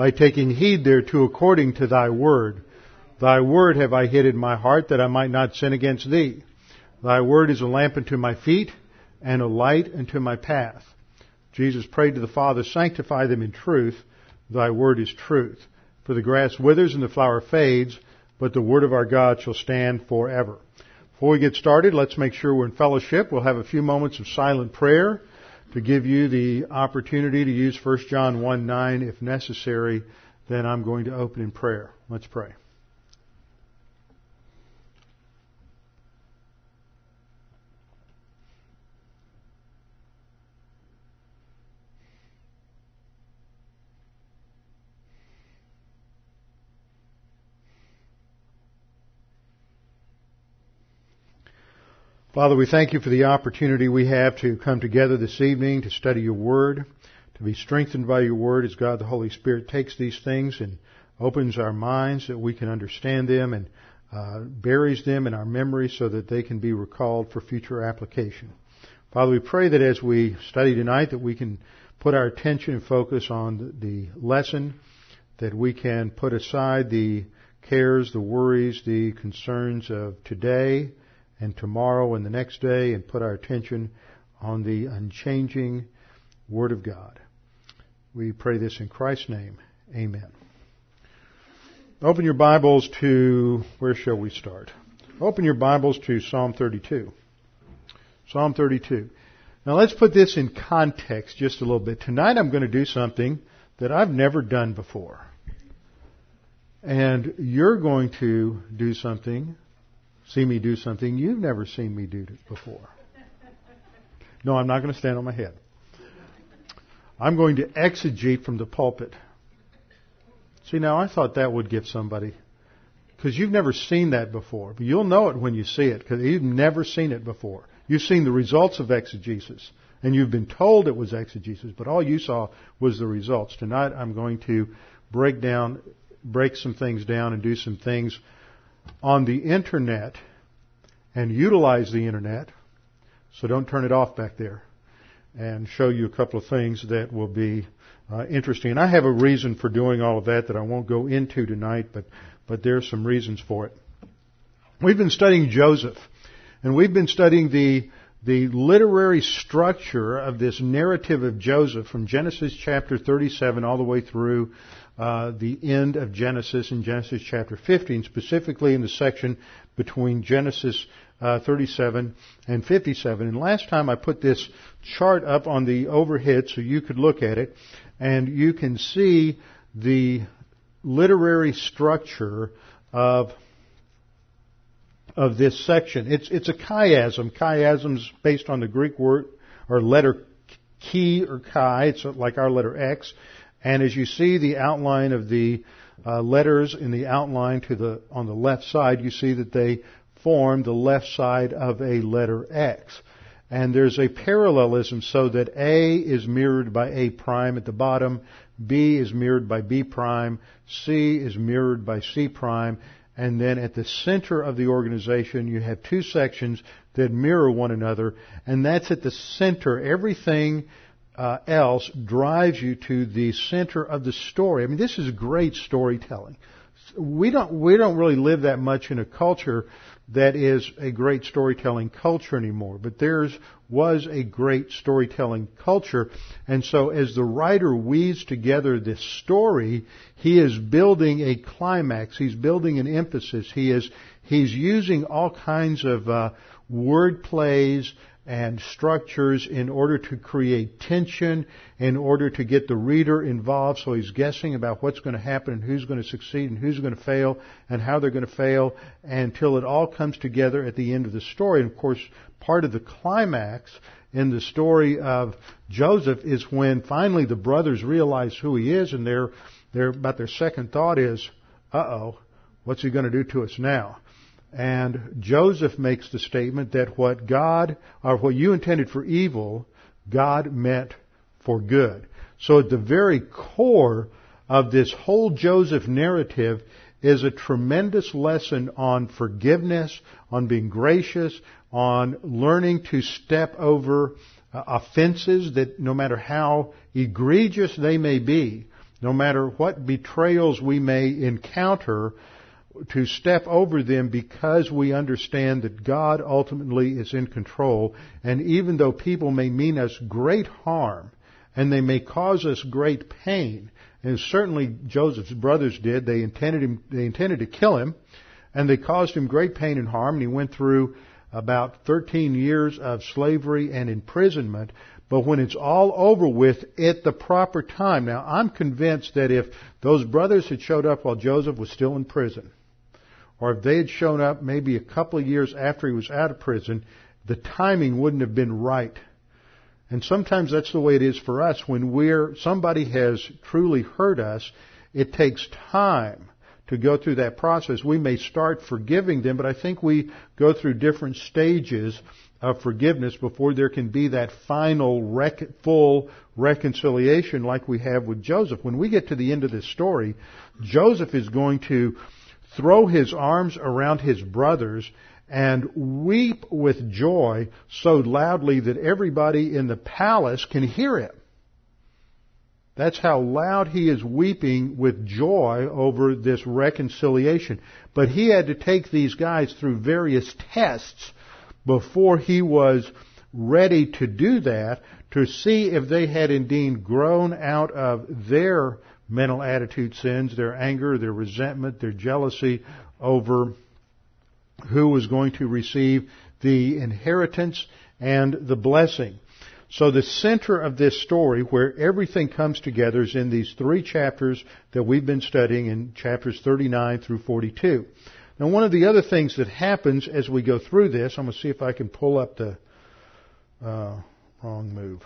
By taking heed thereto according to thy word. Thy word have I hid in my heart that I might not sin against thee. Thy word is a lamp unto my feet and a light unto my path. Jesus prayed to the Father, sanctify them in truth. Thy word is truth. For the grass withers and the flower fades, but the word of our God shall stand forever. Before we get started, let's make sure we're in fellowship. We'll have a few moments of silent prayer to give you the opportunity to use 1 John 1 9 if necessary. Then I'm going to open in prayer. Let's pray. Father, we thank you for the opportunity we have to come together this evening to study your word, to be strengthened by your word as God the Holy Spirit takes these things and opens our minds that we can understand them and uh, buries them in our memory so that they can be recalled for future application. Father, we pray that as we study tonight that we can put our attention and focus on the lesson, that we can put aside the cares, the worries, the concerns of today, and tomorrow and the next day and put our attention on the unchanging Word of God. We pray this in Christ's name. Amen. Open your Bibles to, where shall we start? Open your Bibles to Psalm 32. Psalm 32. Now let's put this in context just a little bit. Tonight I'm going to do something that I've never done before. And you're going to do something see me do something you've never seen me do before. No, I'm not going to stand on my head. I'm going to exegete from the pulpit. See, now I thought that would give somebody, because you've never seen that before, but you'll know it when you see it, because you've never seen it before. You've seen the results of exegesis, and you've been told it was exegesis, but all you saw was the results. Tonight I'm going to break down, break some things down and do some things on the internet and utilize the internet. So don't turn it off back there. And show you a couple of things that will be uh, interesting. And I have a reason for doing all of that that I won't go into tonight, but but there's some reasons for it. We've been studying Joseph, and we've been studying the the literary structure of this narrative of Joseph from Genesis chapter 37 all the way through uh, the end of Genesis in Genesis chapter 15, specifically in the section between Genesis uh, 37 and 57. And last time I put this chart up on the overhead so you could look at it, and you can see the literary structure of of this section. It's it's a chiasm. Chiasm's based on the Greek word or letter chi or chi. It's like our letter X. And as you see the outline of the uh, letters in the outline to the on the left side, you see that they form the left side of a letter X. And there's a parallelism so that A is mirrored by A prime at the bottom, B is mirrored by B prime, C is mirrored by C prime, and then at the center of the organization you have two sections that mirror one another, and that's at the center. Everything uh, else drives you to the center of the story. I mean, this is great storytelling. We don't we don't really live that much in a culture that is a great storytelling culture anymore, but theirs was a great storytelling culture. And so as the writer weaves together this story, he is building a climax. He's building an emphasis. He is he's using all kinds of uh, word plays and structures in order to create tension, in order to get the reader involved so he's guessing about what's going to happen and who's going to succeed and who's going to fail and how they're going to fail until it all comes together at the end of the story. And of course, part of the climax in the story of Joseph is when finally the brothers realize who he is and they're, about their second thought is, uh-oh, what's he going to do to us now? And Joseph makes the statement that what God, or what you intended for evil, God meant for good. So at the very core of this whole Joseph narrative is a tremendous lesson on forgiveness, on being gracious, on learning to step over uh, offenses that no matter how egregious they may be, no matter what betrayals we may encounter, to step over them because we understand that God ultimately is in control. And even though people may mean us great harm and they may cause us great pain, and certainly Joseph's brothers did, they intended him, they intended to kill him and they caused him great pain and harm and he went through about 13 years of slavery and imprisonment. But when it's all over with at the proper time, now I'm convinced that if those brothers had showed up while Joseph was still in prison, or if they had shown up maybe a couple of years after he was out of prison, the timing wouldn't have been right. And sometimes that's the way it is for us. When we're, somebody has truly hurt us, it takes time to go through that process. We may start forgiving them, but I think we go through different stages of forgiveness before there can be that final rec- full reconciliation like we have with Joseph. When we get to the end of this story, Joseph is going to throw his arms around his brothers and weep with joy so loudly that everybody in the palace can hear him. That's how loud he is weeping with joy over this reconciliation. But he had to take these guys through various tests before he was ready to do that to see if they had indeed grown out of their mental attitude sins, their anger, their resentment, their jealousy over who was going to receive the inheritance and the blessing. So the center of this story, where everything comes together, is in these three chapters that we've been studying in chapters 39 through 42. Now one of the other things that happens as we go through this, I'm going to see if I can pull up the uh, wrong move.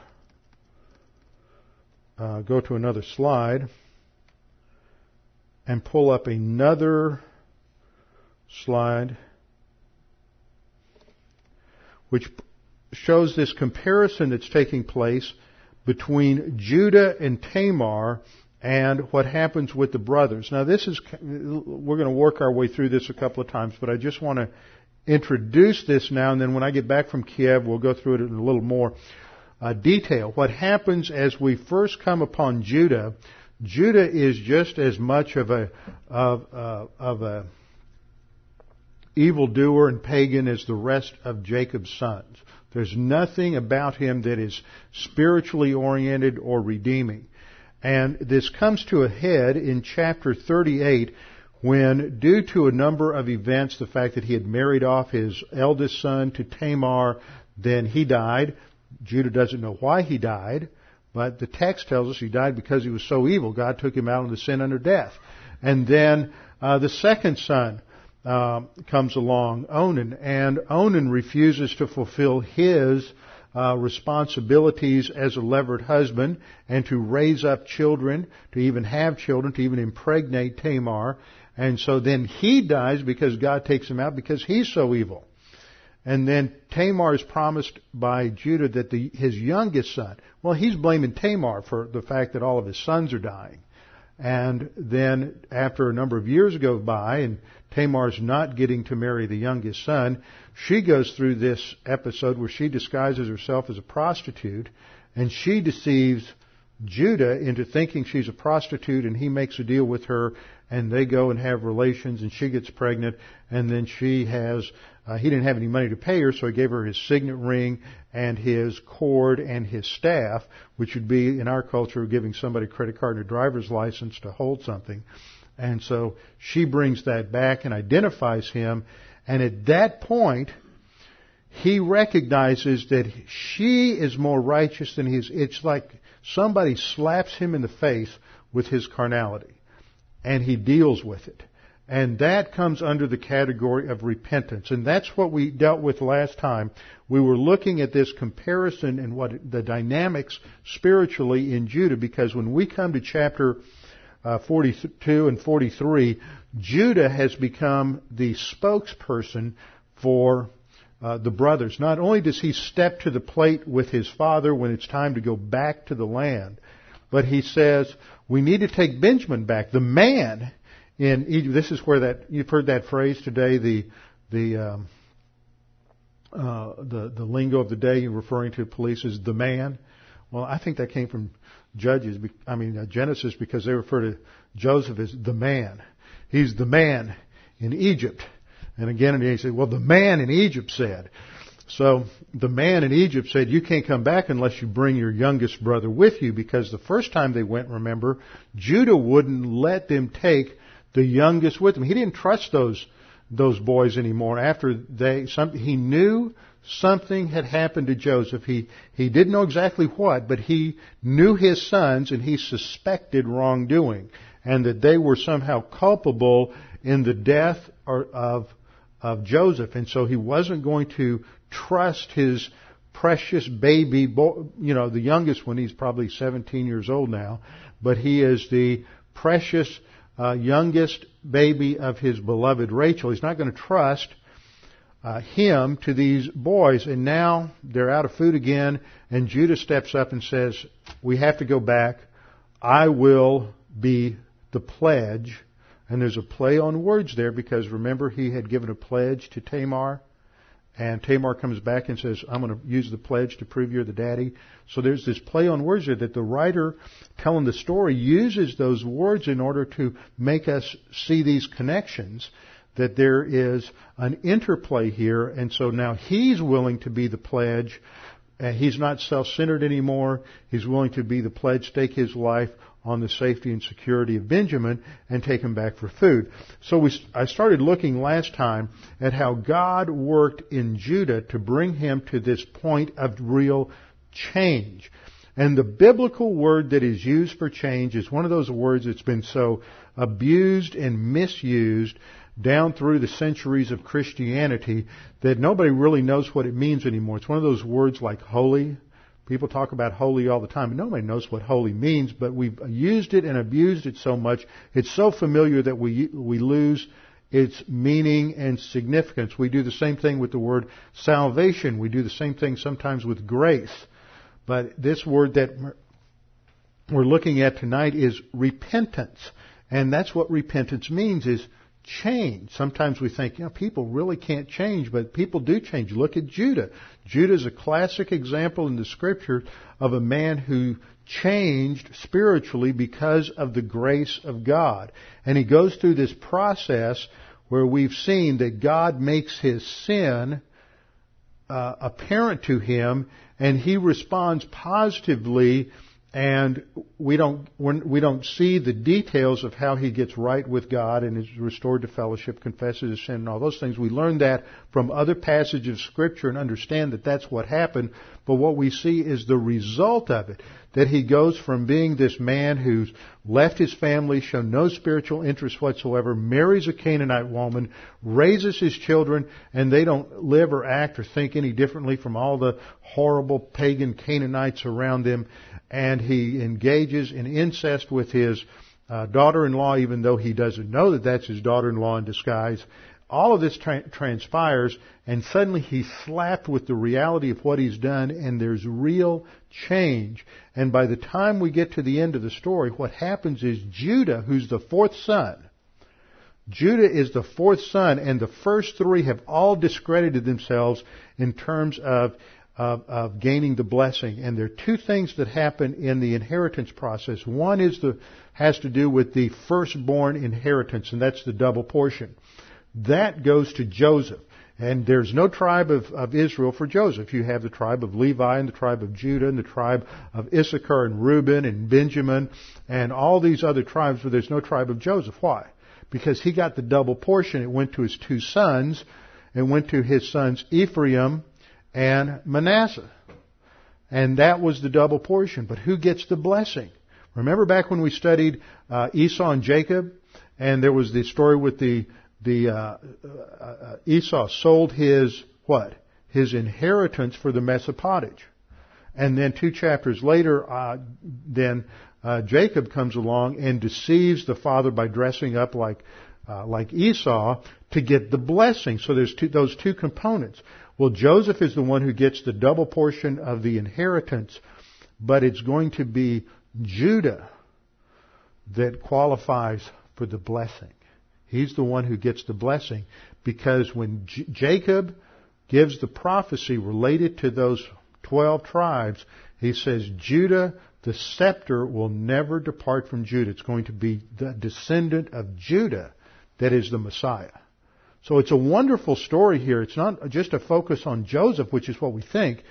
Uh, go to another slide and pull up another slide which shows this comparison that's taking place between Judah and Tamar and what happens with the brothers. Now this is, we're going to work our way through this a couple of times, but I just want to introduce this now and then when I get back from Kiev, we'll go through it in a little more uh, detail. What happens as we first come upon Judah Judah is just as much of a of, uh, of a evildoer and pagan as the rest of Jacob's sons. There's nothing about him that is spiritually oriented or redeeming. And this comes to a head in chapter 38 when, due to a number of events, the fact that he had married off his eldest son to Tamar, then he died. Judah doesn't know why he died. But the text tells us he died because he was so evil. God took him out into sin unto death. And then uh, the second son uh, comes along, Onan, and Onan refuses to fulfill his uh, responsibilities as a levirate husband and to raise up children, to even have children, to even impregnate Tamar. And so then he dies because God takes him out because he's so evil. And then Tamar is promised by Judah that the, his youngest son, well, he's blaming Tamar for the fact that all of his sons are dying. And then after a number of years go by and Tamar's not getting to marry the youngest son, she goes through this episode where she disguises herself as a prostitute and she deceives Judah into thinking she's a prostitute and he makes a deal with her and they go and have relations and she gets pregnant and then she has uh, he didn't have any money to pay her, so he gave her his signet ring and his cord and his staff, which would be in our culture giving somebody a credit card and a driver's license to hold something. And so she brings that back and identifies him. And at that point, he recognizes that she is more righteous than he is. It's like somebody slaps him in the face with his carnality. And he deals with it. And that comes under the category of repentance. And that's what we dealt with last time. We were looking at this comparison and what the dynamics spiritually in Judah because when we come to chapter uh, 42 and 43, Judah has become the spokesperson for uh, the brothers. Not only does he step to the plate with his father when it's time to go back to the land, but he says, we need to take Benjamin back. The man in Egypt, this is where that, you've heard that phrase today, the, the, um, uh, the, the lingo of the day referring to police is the man. Well, I think that came from Judges, I mean uh, Genesis, because they refer to Joseph as the man. He's the man in Egypt. And again and he said, well, the man in Egypt said. So the man in Egypt said, you can't come back unless you bring your youngest brother with you because the first time they went, remember, Judah wouldn't let them take the youngest with him. He didn't trust those, those boys anymore after they, some, he knew something had happened to Joseph. He, he didn't know exactly what, but he knew his sons and he suspected wrongdoing and that they were somehow culpable in the death or, of, of Joseph. And so he wasn't going to trust his precious baby, boy, you know, the youngest one, he's probably 17 years old now, but he is the precious uh, youngest baby of his beloved Rachel. He's not going to trust uh, him to these boys, and now they're out of food again, and Judah steps up and says, we have to go back. I will be the pledge. And there's a play on words there because remember he had given a pledge to Tamar and Tamar comes back and says, I'm going to use the pledge to prove you're the daddy. So there's this play on words there that the writer telling the story uses those words in order to make us see these connections, that there is an interplay here. And so now he's willing to be the pledge. and he's not self-centered anymore. He's willing to be the pledge, stake his life on the safety and security of Benjamin and take him back for food. So we, I started looking last time at how God worked in Judah to bring him to this point of real change. And the biblical word that is used for change is one of those words that's been so abused and misused down through the centuries of Christianity that nobody really knows what it means anymore. It's one of those words like holy, People talk about holy all the time, and nobody knows what holy means, but we've used it and abused it so much, it's so familiar that we, we lose its meaning and significance. We do the same thing with the word salvation. We do the same thing sometimes with grace. But this word that we're looking at tonight is repentance. And that's what repentance means is change. Sometimes we think, you know, people really can't change, but people do change. Look at Judah. Judah is a classic example in the scripture of a man who changed spiritually because of the grace of God. And he goes through this process where we've seen that God makes his sin uh, apparent to him and he responds positively and we don't we don't see the details of how he gets right with God and is restored to fellowship, confesses his sin, and all those things. We learn that from other passages of Scripture and understand that that's what happened. But what we see is the result of it that he goes from being this man who's left his family, shown no spiritual interest whatsoever, marries a Canaanite woman, raises his children, and they don't live or act or think any differently from all the horrible pagan Canaanites around them, and he engages in incest with his uh, daughter-in-law, even though he doesn't know that that's his daughter-in-law in disguise, all of this tra- transpires, and suddenly he's slapped with the reality of what he's done, and there's real change. And by the time we get to the end of the story, what happens is Judah, who's the fourth son, Judah is the fourth son, and the first three have all discredited themselves in terms of, of, of gaining the blessing. And there are two things that happen in the inheritance process. One is the has to do with the firstborn inheritance, and that's the double portion. That goes to Joseph. And there's no tribe of, of Israel for Joseph. You have the tribe of Levi and the tribe of Judah and the tribe of Issachar and Reuben and Benjamin and all these other tribes, but there's no tribe of Joseph. Why? Because he got the double portion. It went to his two sons. It went to his sons Ephraim and Manasseh. And that was the double portion. But who gets the blessing? Remember back when we studied uh, Esau and Jacob, and there was the story with the the uh, uh, uh Esau sold his what his inheritance for the pottage, and then two chapters later, uh, then uh, Jacob comes along and deceives the father by dressing up like like Esau to get the blessing. So there's two, those two components. Well, Joseph is the one who gets the double portion of the inheritance, but it's going to be Judah that qualifies for the blessing. He's the one who gets the blessing because when J- Jacob gives the prophecy related to those 12 tribes, he says, Judah, the scepter will never depart from Judah. It's going to be the descendant of Judah that is the Messiah. So it's a wonderful story here. It's not just a focus on Joseph, which is what we think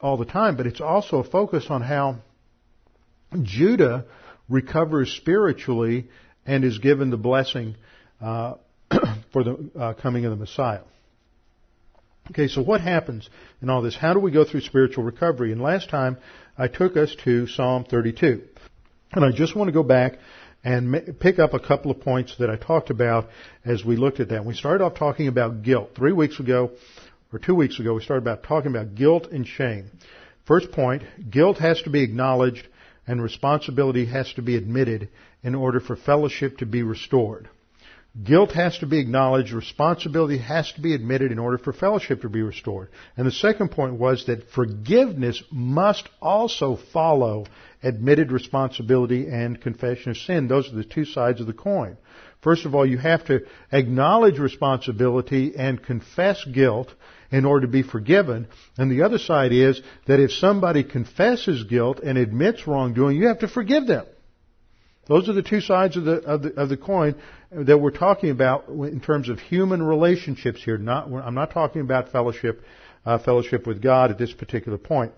all the time, but it's also a focus on how Judah recovers spiritually and is given the blessing uh, for the uh, coming of the Messiah. Okay, so what happens in all this? How do we go through spiritual recovery? And last time I took us to Psalm 32. And I just want to go back and pick up a couple of points that I talked about as we looked at that. We started off talking about guilt. Three weeks ago, or two weeks ago, we started about talking about guilt and shame. First point, guilt has to be acknowledged and responsibility has to be admitted in order for fellowship to be restored. Guilt has to be acknowledged, responsibility has to be admitted in order for fellowship to be restored. And the second point was that forgiveness must also follow admitted responsibility and confession of sin. Those are the two sides of the coin. First of all, you have to acknowledge responsibility and confess guilt in order to be forgiven. And the other side is that if somebody confesses guilt and admits wrongdoing, you have to forgive them. Those are the two sides of the, of the, of the coin that we're talking about in terms of human relationships here. Not, I'm not talking about fellowship, uh, fellowship with God at this particular point.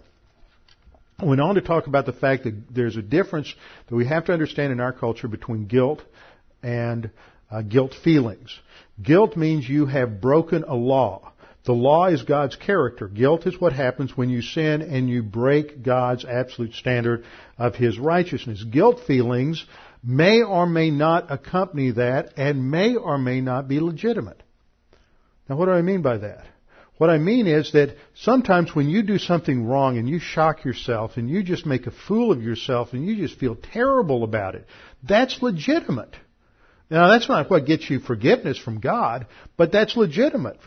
I went on to talk about the fact that there's a difference that we have to understand in our culture between guilt and uh, guilt feelings. Guilt means you have broken a law. The law is God's character. Guilt is what happens when you sin and you break God's absolute standard of His righteousness. Guilt feelings may or may not accompany that and may or may not be legitimate. Now what do I mean by that? What I mean is that sometimes when you do something wrong and you shock yourself and you just make a fool of yourself and you just feel terrible about it, that's legitimate. Now that's not what gets you forgiveness from God, but that's legitimate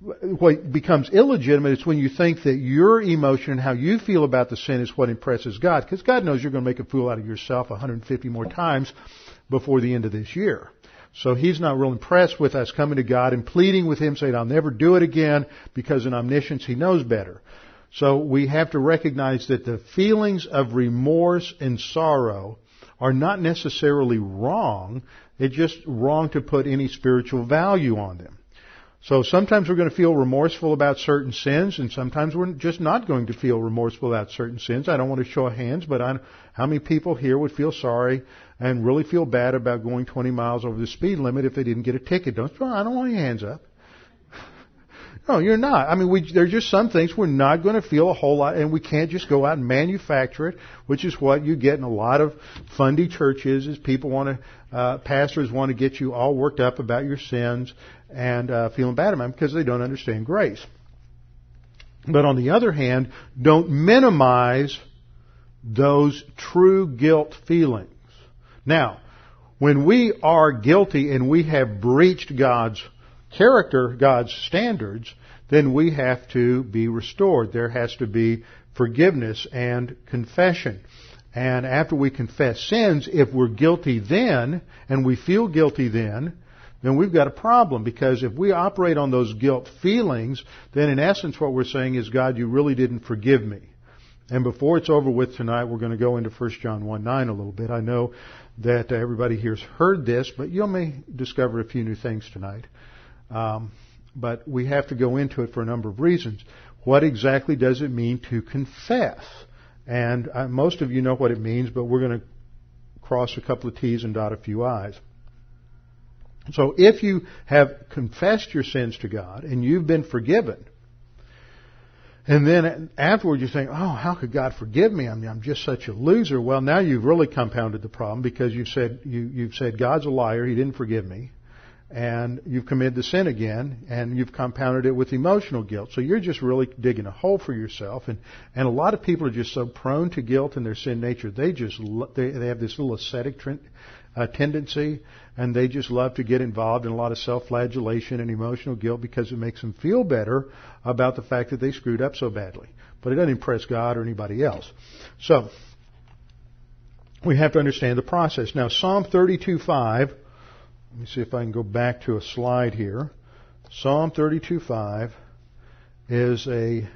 what becomes illegitimate is when you think that your emotion and how you feel about the sin is what impresses God. Because God knows you're going to make a fool out of yourself 150 more times before the end of this year. So he's not real impressed with us coming to God and pleading with him saying, I'll never do it again because in omniscience he knows better. So we have to recognize that the feelings of remorse and sorrow are not necessarily wrong. It's just wrong to put any spiritual value on them. So sometimes we're going to feel remorseful about certain sins, and sometimes we're just not going to feel remorseful about certain sins. I don't want to show hands, but I'm, how many people here would feel sorry and really feel bad about going 20 miles over the speed limit if they didn't get a ticket? Don't I don't want any hands up. No, you're not. I mean, we, there's just some things we're not going to feel a whole lot, and we can't just go out and manufacture it, which is what you get in a lot of fundy churches. Is people want to, uh, pastors want to get you all worked up about your sins and uh, feeling bad about them because they don't understand grace. But on the other hand, don't minimize those true guilt feelings. Now, when we are guilty and we have breached God's character, God's standards, then we have to be restored. There has to be forgiveness and confession. And after we confess sins, if we're guilty then, and we feel guilty then, then we've got a problem because if we operate on those guilt feelings, then in essence what we're saying is, God, you really didn't forgive me. And before it's over with tonight, we're going to go into 1 John 1 9 a little bit. I know that uh, everybody here's heard this, but you may discover a few new things tonight. Um, but we have to go into it for a number of reasons. What exactly does it mean to confess? And uh, most of you know what it means, but we're going to cross a couple of T's and dot a few I's. So if you have confessed your sins to God and you've been forgiven, And then afterwards you think, oh, how could God forgive me? I mean, I'm just such a loser. Well, now you've really compounded the problem because you've said, you, you've said God's a liar. He didn't forgive me. And you've committed the sin again and you've compounded it with emotional guilt. So you're just really digging a hole for yourself. And, and a lot of people are just so prone to guilt in their sin nature. They just, they, they have this little ascetic uh, tendency, and they just love to get involved in a lot of self-flagellation and emotional guilt because it makes them feel better about the fact that they screwed up so badly. But it doesn't impress God or anybody else. So, we have to understand the process. Now, Psalm 32:5. Let me see if I can go back to a slide here. Psalm 32:5 is a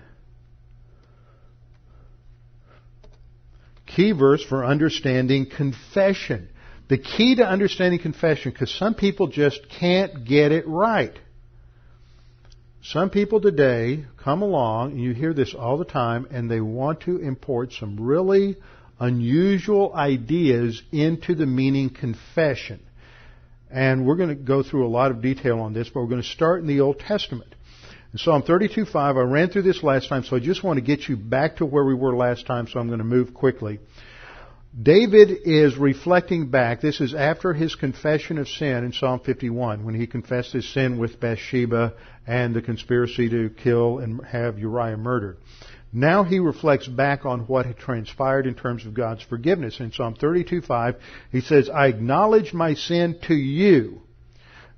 key verse for understanding confession. The key to understanding confession, because some people just can't get it right. Some people today come along, and you hear this all the time, and they want to import some really unusual ideas into the meaning confession. And we're going to go through a lot of detail on this, but we're going to start in the Old Testament. In Psalm 32:5, I ran through this last time, so I just want to get you back to where we were last time, so I'm going to move quickly. David is reflecting back. This is after his confession of sin in Psalm 51, when he confessed his sin with Bathsheba and the conspiracy to kill and have Uriah murdered. Now he reflects back on what had transpired in terms of God's forgiveness. In Psalm 32:5, he says, "I acknowledge my sin to you."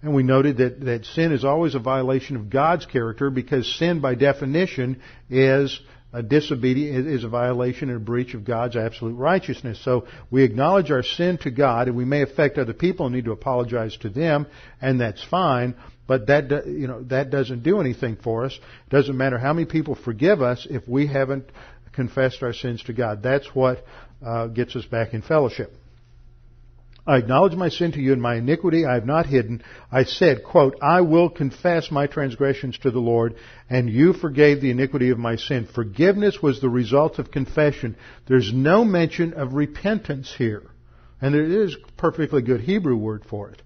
And we noted that, that sin is always a violation of God's character because sin by definition is a disobedience is a violation and a breach of God's absolute righteousness. So we acknowledge our sin to God, and we may affect other people and need to apologize to them, and that's fine. But that you know that doesn't do anything for us. It doesn't matter how many people forgive us if we haven't confessed our sins to God. That's what uh, gets us back in fellowship. I acknowledge my sin to you and my iniquity I have not hidden. I said, quote, I will confess my transgressions to the Lord, and you forgave the iniquity of my sin. Forgiveness was the result of confession. There's no mention of repentance here. And there is a perfectly good Hebrew word for it.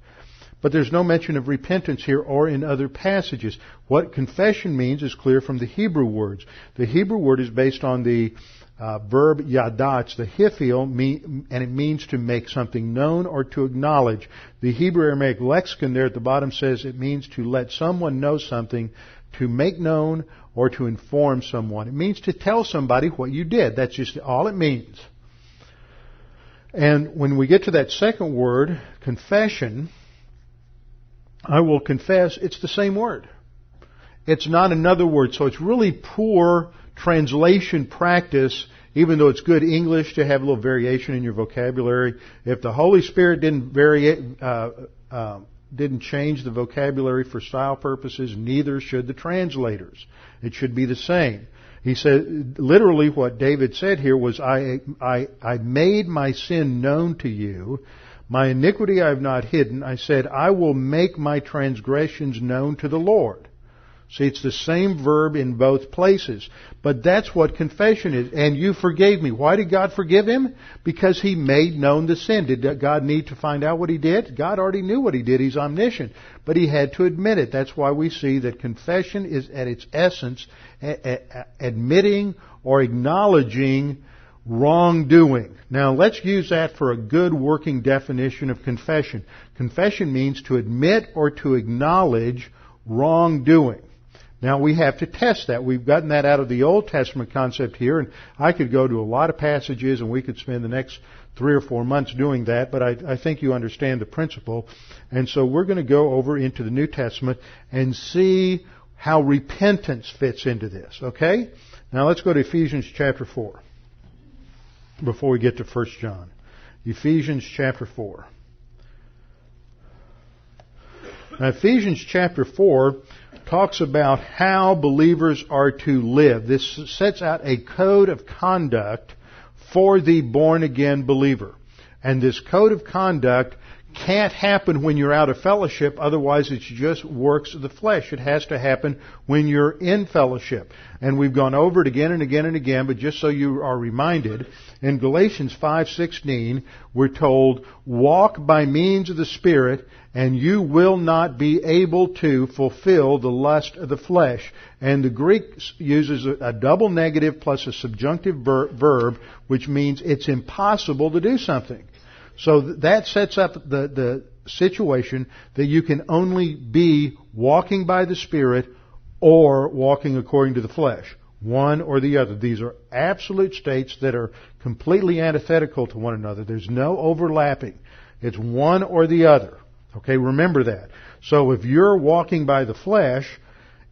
But there's no mention of repentance here or in other passages. What confession means is clear from the Hebrew words. The Hebrew word is based on the uh, verb yada. It's the hifil, and it means to make something known or to acknowledge. The Hebrew Aramaic lexicon there at the bottom says it means to let someone know something, to make known, or to inform someone. It means to tell somebody what you did. That's just all it means. And when we get to that second word, confession, I will confess, it's the same word. It's not another word, so it's really poor translation practice, even though it's good English to have a little variation in your vocabulary, if the Holy Spirit didn't vary, uh, uh, didn't change the vocabulary for style purposes, neither should the translators. It should be the same. He said, literally what David said here was, I, I, I made my sin known to you. My iniquity I have not hidden. I said, I will make my transgressions known to the Lord. See, it's the same verb in both places. But that's what confession is. And you forgave me. Why did God forgive him? Because he made known the sin. Did God need to find out what he did? God already knew what he did. He's omniscient. But he had to admit it. That's why we see that confession is at its essence admitting or acknowledging wrongdoing. Now let's use that for a good working definition of confession. Confession means to admit or to acknowledge wrongdoing. Now we have to test that. We've gotten that out of the Old Testament concept here, and I could go to a lot of passages and we could spend the next three or four months doing that, but I, I think you understand the principle. And so we're going to go over into the New Testament and see how repentance fits into this, okay? Now let's go to Ephesians chapter 4 before we get to 1 John. Ephesians chapter 4. Now Ephesians chapter 4 talks about how believers are to live. This sets out a code of conduct for the born again believer. And this code of conduct can't happen when you're out of fellowship, otherwise it's just works of the flesh. It has to happen when you're in fellowship. And we've gone over it again and again and again, but just so you are reminded, in Galatians 5:16, we're told, "Walk by means of the Spirit, and you will not be able to fulfill the lust of the flesh." And the Greek uses a double negative plus a subjunctive verb, which means it's impossible to do something. So that sets up the, the situation that you can only be walking by the Spirit or walking according to the flesh. One or the other. These are absolute states that are completely antithetical to one another. There's no overlapping. It's one or the other. Okay, remember that. So if you're walking by the flesh,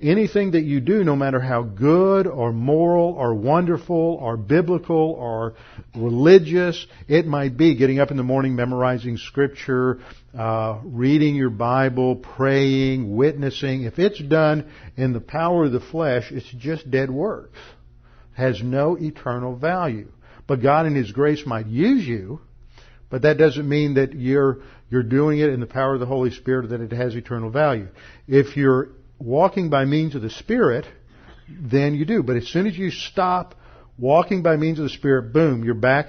anything that you do, no matter how good or moral or wonderful or biblical or religious it might be, getting up in the morning, memorizing scripture, uh, reading your Bible, praying, witnessing, if it's done in the power of the flesh, it's just dead works. Has no eternal value. But God in His grace might use you, but that doesn't mean that you're you're doing it in the power of the Holy Spirit that it has eternal value. If you're walking by means of the Spirit, then you do. But as soon as you stop walking by means of the Spirit, boom, you're back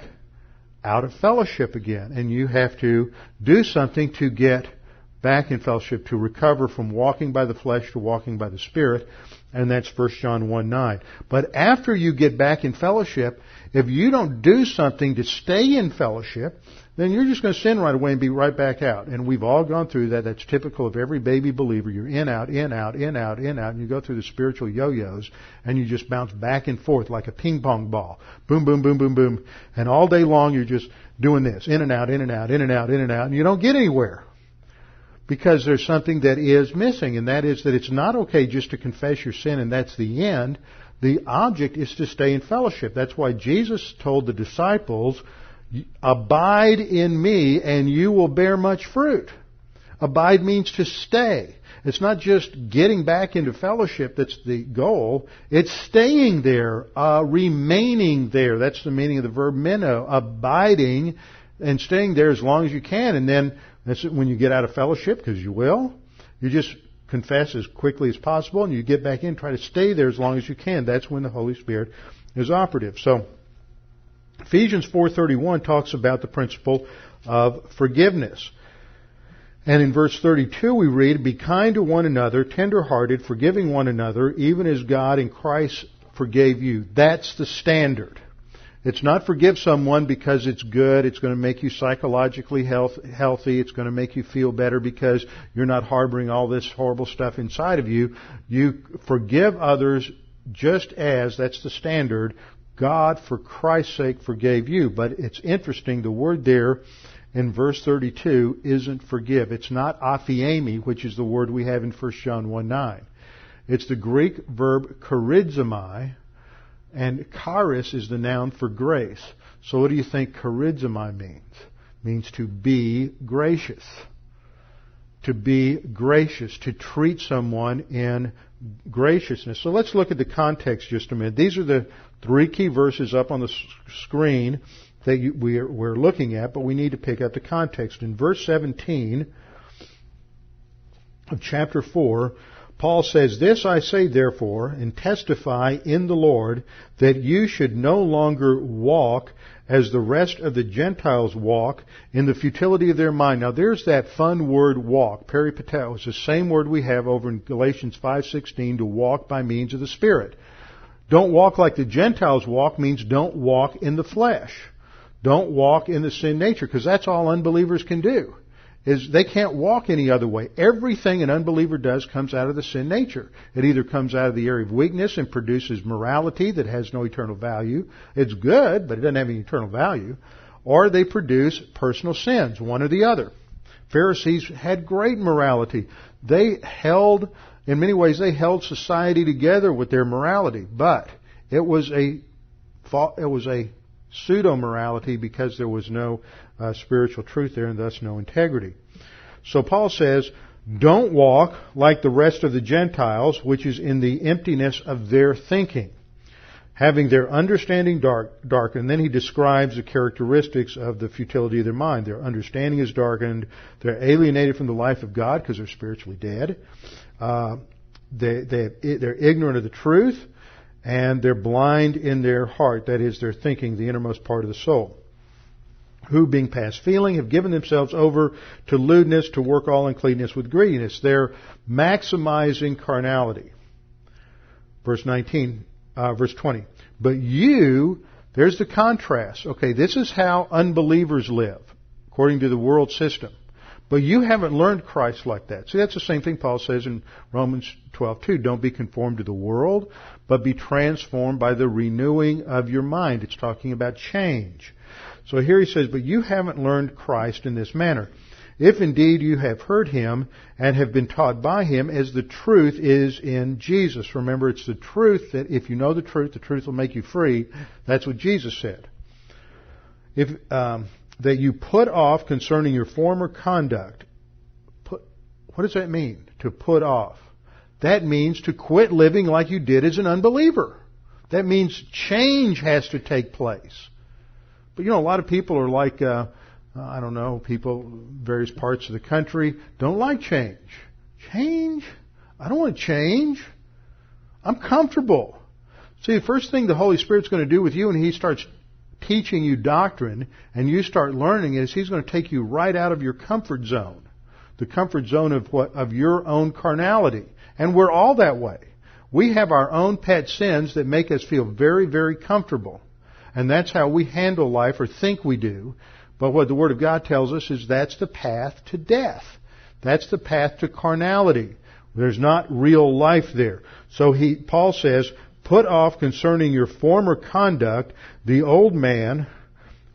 out of fellowship again. And you have to do something to get back in fellowship, to recover from walking by the flesh to walking by the Spirit. And that's 1 John 1 9. But after you get back in fellowship, if you don't do something to stay in fellowship, then you're just going to sin right away and be right back out. And we've all gone through that. That's typical of every baby believer. You're in, out, in, out, in, out, in, out, and you go through the spiritual yo-yos, and you just bounce back and forth like a ping pong ball. Boom, boom, boom, boom, boom. And all day long you're just doing this. In and out, in and out, in and out, in and out, and you don't get anywhere. Because there's something that is missing, and that is that it's not okay just to confess your sin and that's the end. The object is to stay in fellowship. That's why Jesus told the disciples, Abide in me and you will bear much fruit. Abide means to stay. It's not just getting back into fellowship that's the goal. It's staying there, uh, remaining there. That's the meaning of the verb meno. Abiding and staying there as long as you can. And then that's when you get out of fellowship, because you will, you just confess as quickly as possible and you get back in, try to stay there as long as you can. That's when the Holy Spirit is operative. So, Ephesians 4:31 talks about the principle of forgiveness. And in verse 32 we read, Be kind to one another, tender-hearted, forgiving one another, even as God in Christ forgave you. That's the standard. It's not forgive someone because it's good, it's going to make you psychologically health, healthy, it's going to make you feel better because you're not harboring all this horrible stuff inside of you. You forgive others just as, that's the standard, God, for Christ's sake, forgave you. But it's interesting, the word there in verse 32 isn't forgive. It's not aphiemi, which is the word we have in 1 John 1 9. It's the Greek verb charizomai, and charis is the noun for grace. So what do you think charizomai means? It means to be gracious. To be gracious, to treat someone in graciousness. So let's look at the context just a minute. These are the three key verses up on the screen that we're, we're looking at, but we need to pick up the context. In verse 17 of chapter 4, Paul says, This I say therefore, and testify in the Lord, that you should no longer walk as the rest of the Gentiles walk in the futility of their mind. Now there's that fun word walk, peripateo. It's the same word we have over in Galatians 5.16 to walk by means of the Spirit. Don't walk like the Gentiles walk means don't walk in the flesh. Don't walk in the sin nature, because that's all unbelievers can do. Is they can't walk any other way. Everything an unbeliever does comes out of the sin nature. It either comes out of the area of weakness and produces morality that has no eternal value. It's good, but it doesn't have any eternal value. Or they produce personal sins, one or the other. Pharisees had great morality. They held in many ways, they held society together with their morality, but it was a it was a pseudo morality because there was no uh, spiritual truth there and thus no integrity. So Paul says, "Don't walk like the rest of the Gentiles, which is in the emptiness of their thinking." having their understanding dark, darkened. And then he describes the characteristics of the futility of their mind. Their understanding is darkened. They're alienated from the life of God because they're spiritually dead. Uh, they, they, they're ignorant of the truth, and they're blind in their heart. That is, their thinking, the innermost part of the soul. Who, being past feeling, have given themselves over to lewdness, to work all uncleanness with greediness. They're maximizing carnality. Verse 19, uh, verse 20. But you, there's the contrast. Okay, this is how unbelievers live, according to the world system. But you haven't learned Christ like that. See, that's the same thing Paul says in Romans 12:2. Don't be conformed to the world, but be transformed by the renewing of your mind. It's talking about change. So here he says, but you haven't learned Christ in this manner. If indeed you have heard him and have been taught by him as the truth is in Jesus. Remember, it's the truth that if you know the truth, the truth will make you free. That's what Jesus said. If, um, that you put off concerning your former conduct. Put, what does that mean? To put off. That means to quit living like you did as an unbeliever. That means change has to take place. But you know, a lot of people are like, uh, I don't know, people, various parts of the country don't like change. Change? I don't want to change. I'm comfortable. See, the first thing the Holy Spirit's going to do with you when He starts teaching you doctrine and you start learning is He's going to take you right out of your comfort zone. The comfort zone of what, of your own carnality. And we're all that way. We have our own pet sins that make us feel very, very comfortable. And that's how we handle life or think we do. But what the Word of God tells us is that's the path to death. That's the path to carnality. There's not real life there. So he, Paul says, put off concerning your former conduct the old man,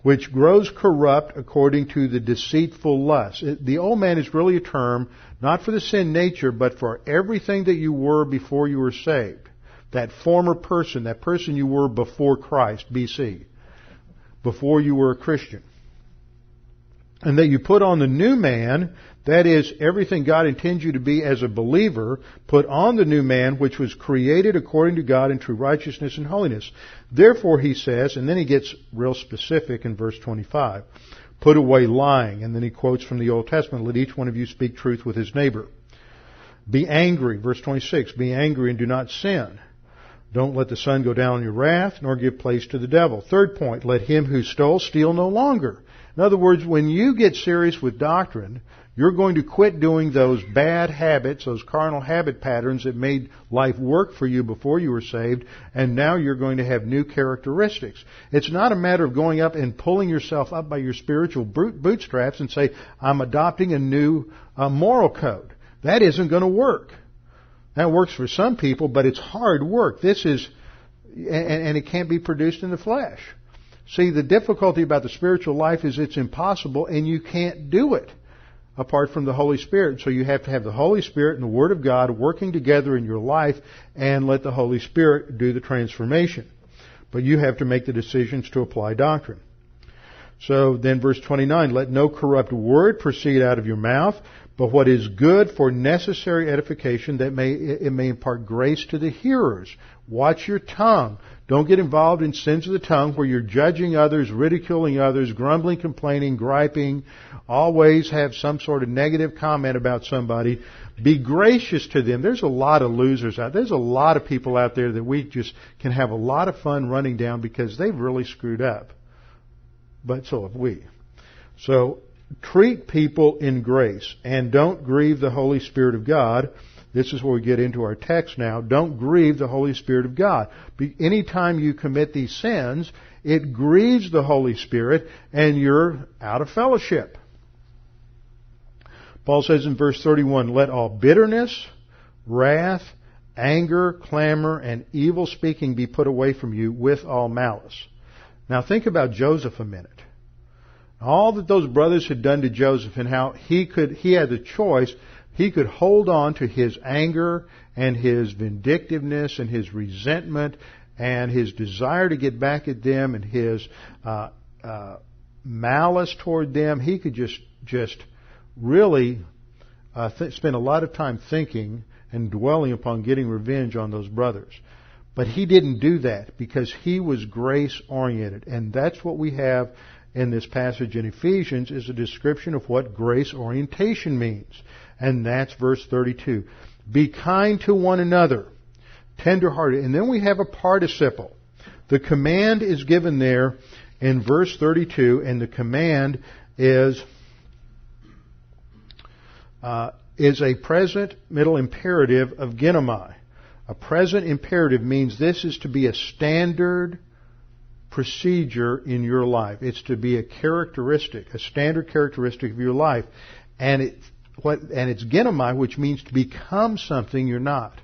which grows corrupt according to the deceitful lust. The old man is really a term not for the sin nature, but for everything that you were before you were saved. That former person, that person you were before Christ, BC, before you were a Christian. And that you put on the new man, that is, everything God intends you to be as a believer, put on the new man which was created according to God in true righteousness and holiness. Therefore, he says, and then he gets real specific in verse 25, put away lying, and then he quotes from the Old Testament, let each one of you speak truth with his neighbor. Be angry, verse 26, be angry and do not sin. Don't let the sun go down on your wrath, nor give place to the devil. Third point, let him who stole steal no longer. In other words, when you get serious with doctrine, you're going to quit doing those bad habits, those carnal habit patterns that made life work for you before you were saved, and now you're going to have new characteristics. It's not a matter of going up and pulling yourself up by your spiritual bootstraps and say, I'm adopting a new uh, moral code. That isn't going to work. That works for some people, but it's hard work. This is, and, and it can't be produced in the flesh. See, the difficulty about the spiritual life is it's impossible and you can't do it apart from the Holy Spirit. So you have to have the Holy Spirit and the Word of God working together in your life and let the Holy Spirit do the transformation. But you have to make the decisions to apply doctrine. So then verse 29, let no corrupt word proceed out of your mouth, but what is good for necessary edification that may, it may impart grace to the hearers. Watch your tongue. Don't get involved in sins of the tongue where you're judging others, ridiculing others, grumbling, complaining, griping. Always have some sort of negative comment about somebody. Be gracious to them. There's a lot of losers out there. There's a lot of people out there that we just can have a lot of fun running down because they've really screwed up. But so have we. So treat people in grace and don't grieve the Holy Spirit of God this is where we get into our text now. Don't grieve the Holy Spirit of God. Anytime you commit these sins, it grieves the Holy Spirit and you're out of fellowship. Paul says in verse 31, let all bitterness, wrath, anger, clamor, and evil speaking be put away from you with all malice. Now think about Joseph a minute. All that those brothers had done to Joseph and how he could, he had the choice he could hold on to his anger and his vindictiveness and his resentment and his desire to get back at them and his uh, uh, malice toward them. He could just just really uh, th- spend a lot of time thinking and dwelling upon getting revenge on those brothers. But he didn't do that because he was grace oriented. And that's what we have in this passage in Ephesians is a description of what grace orientation means. And that's verse 32. Be kind to one another, tenderhearted. And then we have a participle. The command is given there in verse 32, and the command is uh, is a present middle imperative of ginomai. A present imperative means this is to be a standard procedure in your life. It's to be a characteristic, a standard characteristic of your life, and it what and it's ginomai, which means to become something you're not.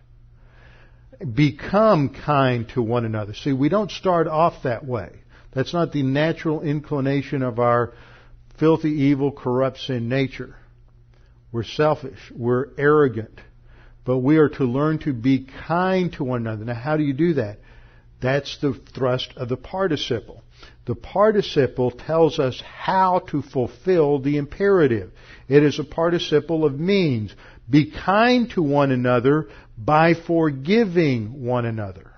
Become kind to one another. See, we don't start off that way. That's not the natural inclination of our filthy, evil, corrupt sin nature. We're selfish. We're arrogant. But we are to learn to be kind to one another. Now, how do you do that? That's the thrust of the participle. The participle tells us how to fulfill the imperative. It is a participle of means. Be kind to one another by forgiving one another.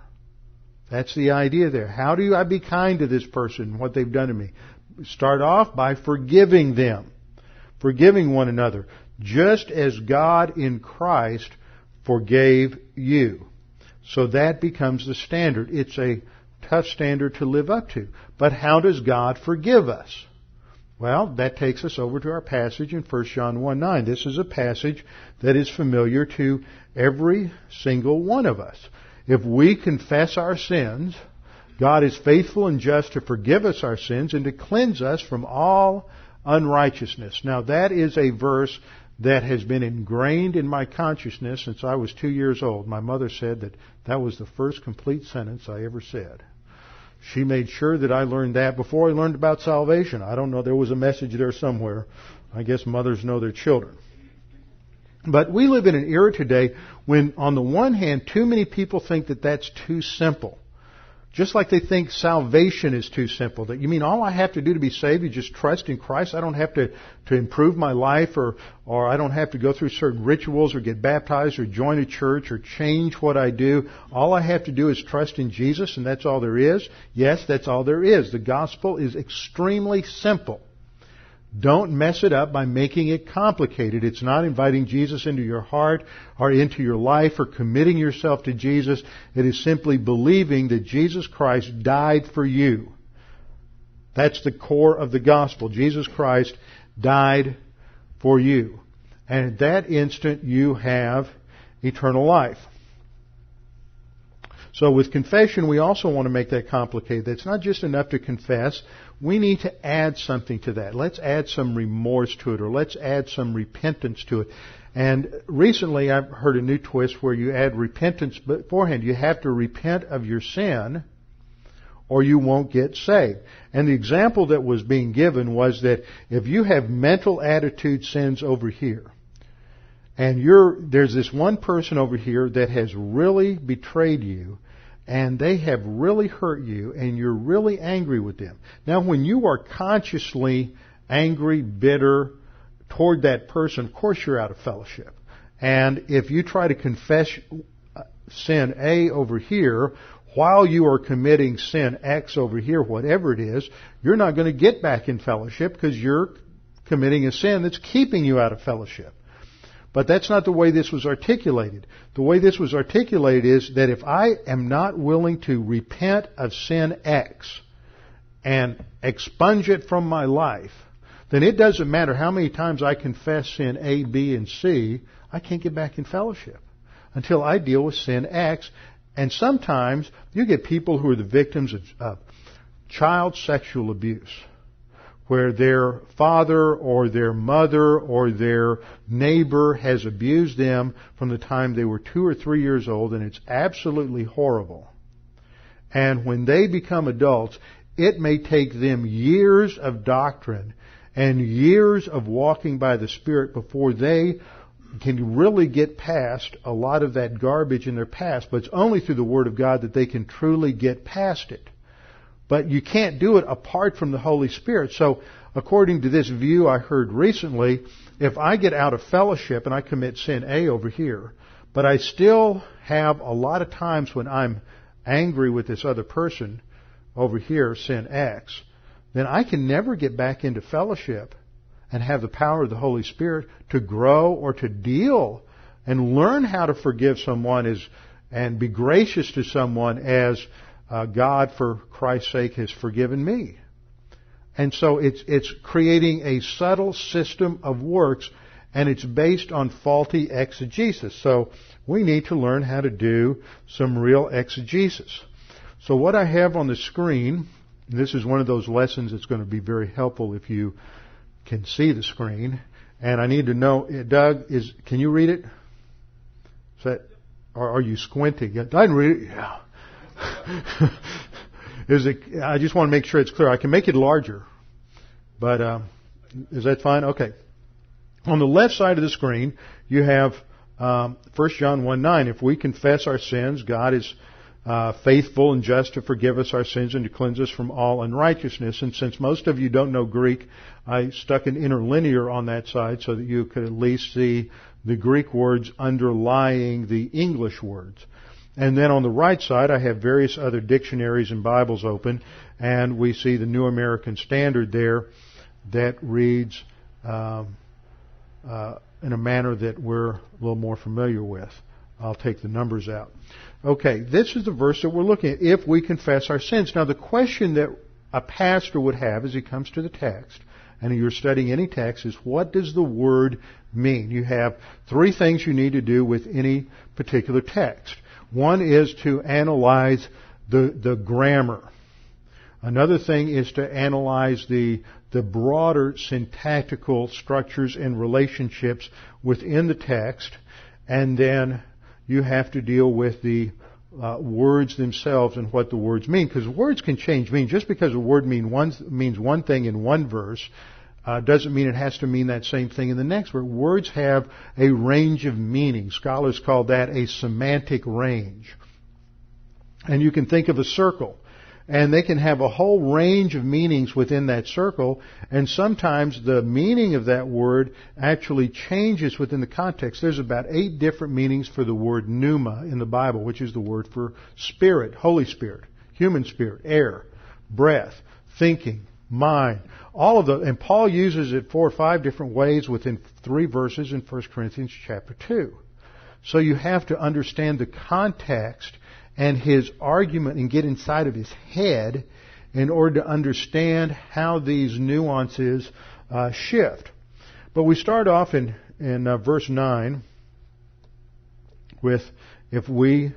That's the idea there. How do I be kind to this person, what they've done to me? Start off by forgiving them. Forgiving one another. Just as God in Christ forgave you. So that becomes the standard. It's a tough standard to live up to. But how does God forgive us? Well, that takes us over to our passage in 1 John 1 9. This is a passage that is familiar to every single one of us. If we confess our sins, God is faithful and just to forgive us our sins and to cleanse us from all unrighteousness. Now that is a verse that has been ingrained in my consciousness since I was two years old. My mother said that that was the first complete sentence I ever said. She made sure that I learned that before I learned about salvation. I don't know, there was a message there somewhere. I guess mothers know their children. But we live in an era today when, on the one hand, too many people think that that's too simple. Just like they think salvation is too simple. That you mean all I have to do to be saved is just trust in Christ. I don't have to, to improve my life or, or I don't have to go through certain rituals or get baptized or join a church or change what I do. All I have to do is trust in Jesus and that's all there is. Yes, that's all there is. The gospel is extremely simple. Don't mess it up by making it complicated. It's not inviting Jesus into your heart or into your life or committing yourself to Jesus. It is simply believing that Jesus Christ died for you. That's the core of the gospel. Jesus Christ died for you. And at that instant you have eternal life. So with confession, we also want to make that complicated. It's not just enough to confess. We need to add something to that. Let's add some remorse to it, or let's add some repentance to it. And recently I've heard a new twist where you add repentance beforehand. You have to repent of your sin, or you won't get saved. And the example that was being given was that if you have mental attitude sins over here, and you're, there's this one person over here that has really betrayed you, and they have really hurt you, and you're really angry with them. Now, when you are consciously angry, bitter toward that person, of course you're out of fellowship. And if you try to confess uh, sin A over here, while you are committing sin X over here, whatever it is, you're not going to get back in fellowship because you're committing a sin that's keeping you out of fellowship. But that's not the way this was articulated. The way this was articulated is that if I am not willing to repent of sin X and expunge it from my life, then it doesn't matter how many times I confess sin A, B, and C, I can't get back in fellowship until I deal with sin X. And sometimes you get people who are the victims of, child sexual abuse where their father or their mother or their neighbor has abused them from the time they were two or three years old and it's absolutely horrible. And when they become adults, it may take them years of doctrine and years of walking by the Spirit before they can really get past a lot of that garbage in their past, but it's only through the Word of God that they can truly get past it. But you can't do it apart from the Holy Spirit. So, according to this view I heard recently, if I get out of fellowship and I commit sin A over here, but I still have a lot of times when I'm angry with this other person over here, sin X, then I can never get back into fellowship and have the power of the Holy Spirit to grow or to deal and learn how to forgive someone as, and be gracious to someone as uh, God, for Christ's sake, has forgiven me. And so it's, it's creating a subtle system of works and it's based on faulty exegesis. So we need to learn how to do some real exegesis. So what I have on the screen, this is one of those lessons that's going to be very helpful if you can see the screen. And I need to know, Doug, is can you read it? Is that, are you squinting? I didn't read it. Yeah. is it? I just want to make sure it's clear. I can make it larger, but uh, is that fine? Okay. On the left side of the screen, you have um, 1 John 1 9. If we confess our sins, God is uh, faithful and just to forgive us our sins and to cleanse us from all unrighteousness. And since most of you don't know Greek, I stuck an interlinear on that side so that you could at least see the Greek words underlying the English words. And then on the right side, I have various other dictionaries and Bibles open, and we see the New American Standard there that reads um, uh, in a manner that we're a little more familiar with. I'll take the numbers out. Okay, this is the verse that we're looking at. If we confess our sins. Now, the question that a pastor would have as he comes to the text, and you're studying any text, is what does the word mean? You have three things you need to do with any particular text. One is to analyze the, the grammar. Another thing is to analyze the, the broader syntactical structures and relationships within the text. And then you have to deal with the uh, words themselves and what the words mean, because words can change meaning. Just because a word mean one, means one thing in one verse uh, doesn't mean it has to mean that same thing in the next word. Words have a range of meaning. Scholars call that a semantic range. And you can think of a circle and they can have a whole range of meanings within that circle, and sometimes the meaning of that word actually changes within the context. There's about eight different meanings for the word pneuma in the Bible, which is the word for spirit, Holy Spirit, human spirit, air, breath, thinking, mind. All of the, and Paul uses it four or five different ways within three verses in 1 Corinthians chapter 2. So you have to understand the context and his argument and get inside of his head in order to understand how these nuances uh, shift. But we start off in, in uh, verse 9 with if we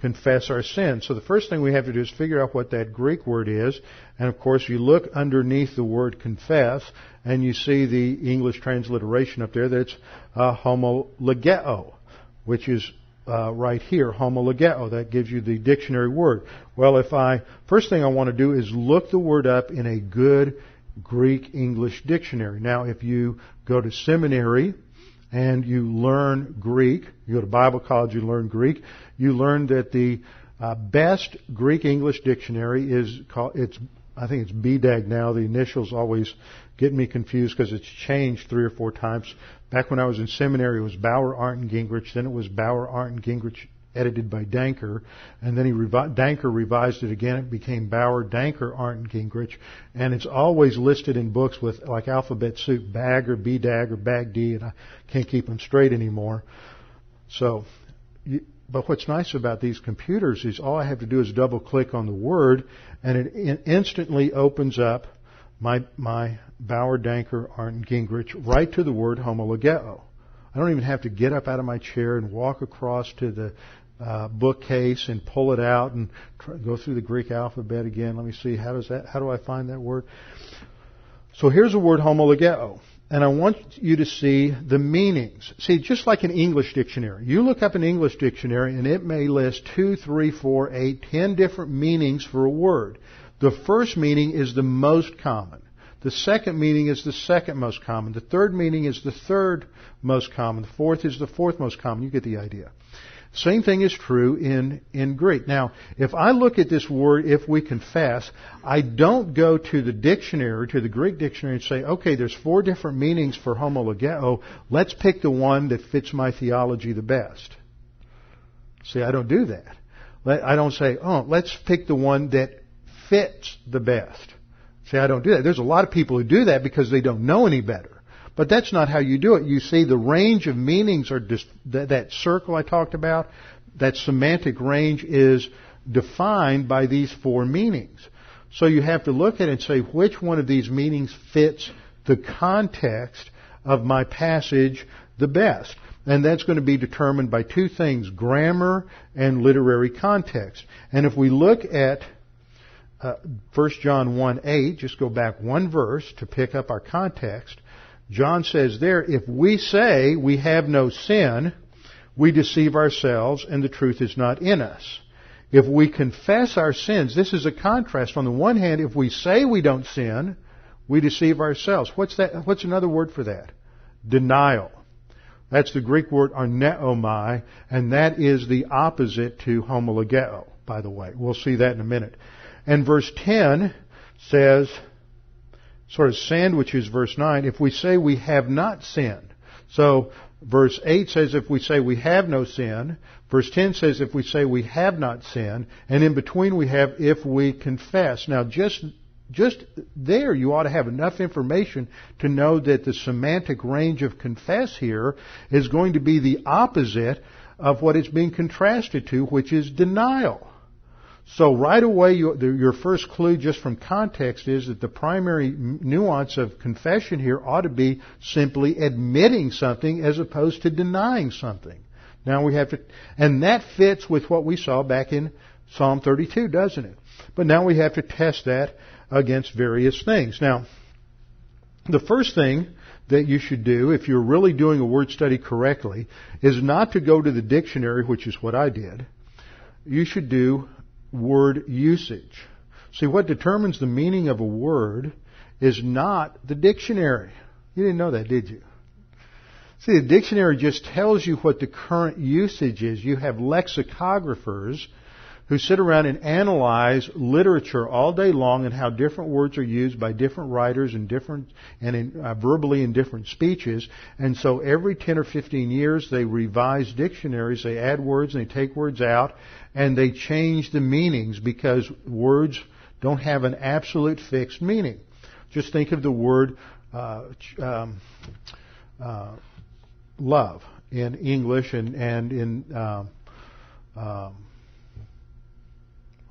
confess our sins. So the first thing we have to do is figure out what that Greek word is. And of course, you look underneath the word confess and you see the English transliteration up there that's uh, homologeo, which is uh, right here, homologeo. That gives you the dictionary word. Well, if I, first thing I want to do is look the word up in a good Greek English dictionary. Now, if you go to seminary and you learn Greek, you go to Bible college, you learn Greek, you learn that the uh, best Greek English dictionary is called, it's, I think it's BDAG now. The initials always get me confused because it's changed three or four times. Back when I was in seminary, it was Bauer, Arndt, and Gingrich. Then it was Bauer, Arndt, and Gingrich, edited by Danker. And then he revi- Danker revised it again. It became Bauer, Danker, Arndt, Gingrich. And it's always listed in books with like alphabet soup, BAG or BDAG or BAG-D, and I can't keep them straight anymore. So, you, but what's nice about these computers is all I have to do is double click on the word, and it in- instantly opens up my my Bauer, Danker, Arndt, Gingrich, right to the word homologeo. I don't even have to get up out of my chair and walk across to the uh, bookcase and pull it out and try, go through the Greek alphabet again. Let me see how does that how do I find that word? So here's the word homologeo. And I want you to see the meanings. See, just like an English dictionary. You look up an English dictionary and it may list two, three, four, eight, ten different meanings for a word. The first meaning is the most common. The second meaning is the second most common. The third meaning is the third most common. The fourth is the fourth most common. You get the idea. Same thing is true in, in Greek. Now, if I look at this word, if we confess, I don't go to the dictionary, to the Greek dictionary and say, okay, there's four different meanings for homologeo. Let's pick the one that fits my theology the best. See, I don't do that. I don't say, oh, let's pick the one that fits the best. See, I don't do that. There's a lot of people who do that because they don't know any better. But that's not how you do it. You see, the range of meanings are dis- that, that circle I talked about. That semantic range is defined by these four meanings. So you have to look at it and say which one of these meanings fits the context of my passage the best. And that's going to be determined by two things, grammar and literary context. And if we look at uh, 1 John 1 8, just go back one verse to pick up our context. John says there, if we say we have no sin, we deceive ourselves and the truth is not in us. If we confess our sins, this is a contrast. On the one hand, if we say we don't sin, we deceive ourselves. What's that? What's another word for that? Denial. That's the Greek word arneomai, and that is the opposite to homologeo, by the way. We'll see that in a minute. And verse 10 says, sort of sandwiches verse 9, if we say we have not sinned. So Verse 8 says if we say we have no sin. Verse 10 says if we say we have not sinned. And in between we have if we confess. Now just, just there you ought to have enough information to know that the semantic range of confess here is going to be the opposite of what it's being contrasted to, which is denial. So right away, you, the, your first clue just from context is that the primary nuance of confession here ought to be simply admitting something as opposed to denying something. Now we have to, and that fits with what we saw back in Psalm 32, doesn't it? But now we have to test that against various things. Now, the first thing that you should do if you're really doing a word study correctly is not to go to the dictionary, which is what I did. You should do word usage. See, what determines the meaning of a word is not the dictionary. You didn't know that, did you? See, the dictionary just tells you what the current usage is. You have lexicographers who sit around and analyze literature all day long and how different words are used by different writers and different and in, uh, verbally in different speeches. And so every 10 or 15 years they revise dictionaries, they add words and they take words out and they change the meanings because words don't have an absolute fixed meaning. Just think of the word uh, um, uh, love in English and and in um, um,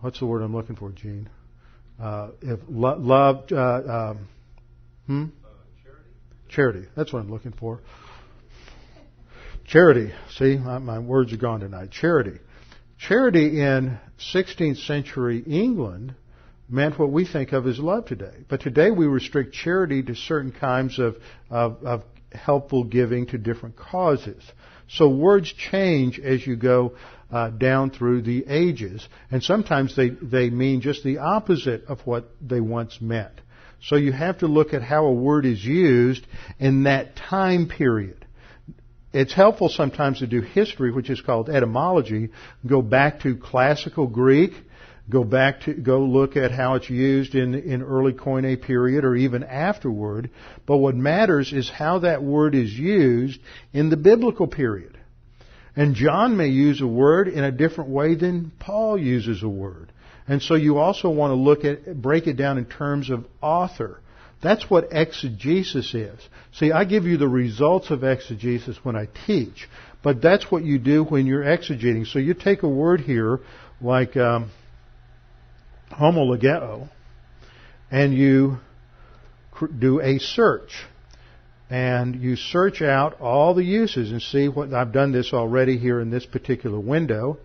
what's the word I'm looking for, Gene? Uh, if lo- love, uh, um, hmm? charity. Charity. That's what I'm looking for. Charity. See, my, my words are gone tonight. Charity. Charity in 16th century England meant what we think of as love today. But today we restrict charity to certain kinds of, of, of helpful giving to different causes. So words change as you go uh, down through the ages, and sometimes they, they mean just the opposite of what they once meant. So you have to look at how a word is used in that time period it's helpful sometimes to do history, which is called etymology, go back to classical Greek, go back to, go look at how it's used in, in early Koine period or even afterward. But what matters is how that word is used in the biblical period. And John may use a word in a different way than Paul uses a word. And so you also want to look at, break it down in terms of author. That's what exegesis is. See, I give you the results of exegesis when I teach, but that's what you do when you're exegeting. So you take a word here like um, homologeo, and you do a search. And you search out all the uses and see what I've done this already here in this particular window.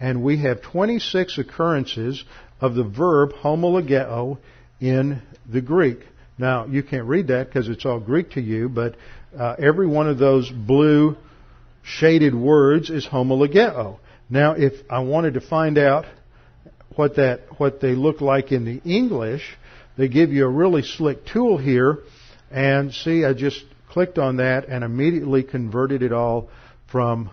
And we have 26 occurrences of the verb homologeo in the Greek. Now, you can't read that because it's all Greek to you, but uh, every one of those blue shaded words is homologeo. Now, if I wanted to find out what that what they look like in the English, they give you a really slick tool here, and see, I just clicked on that and immediately converted it all from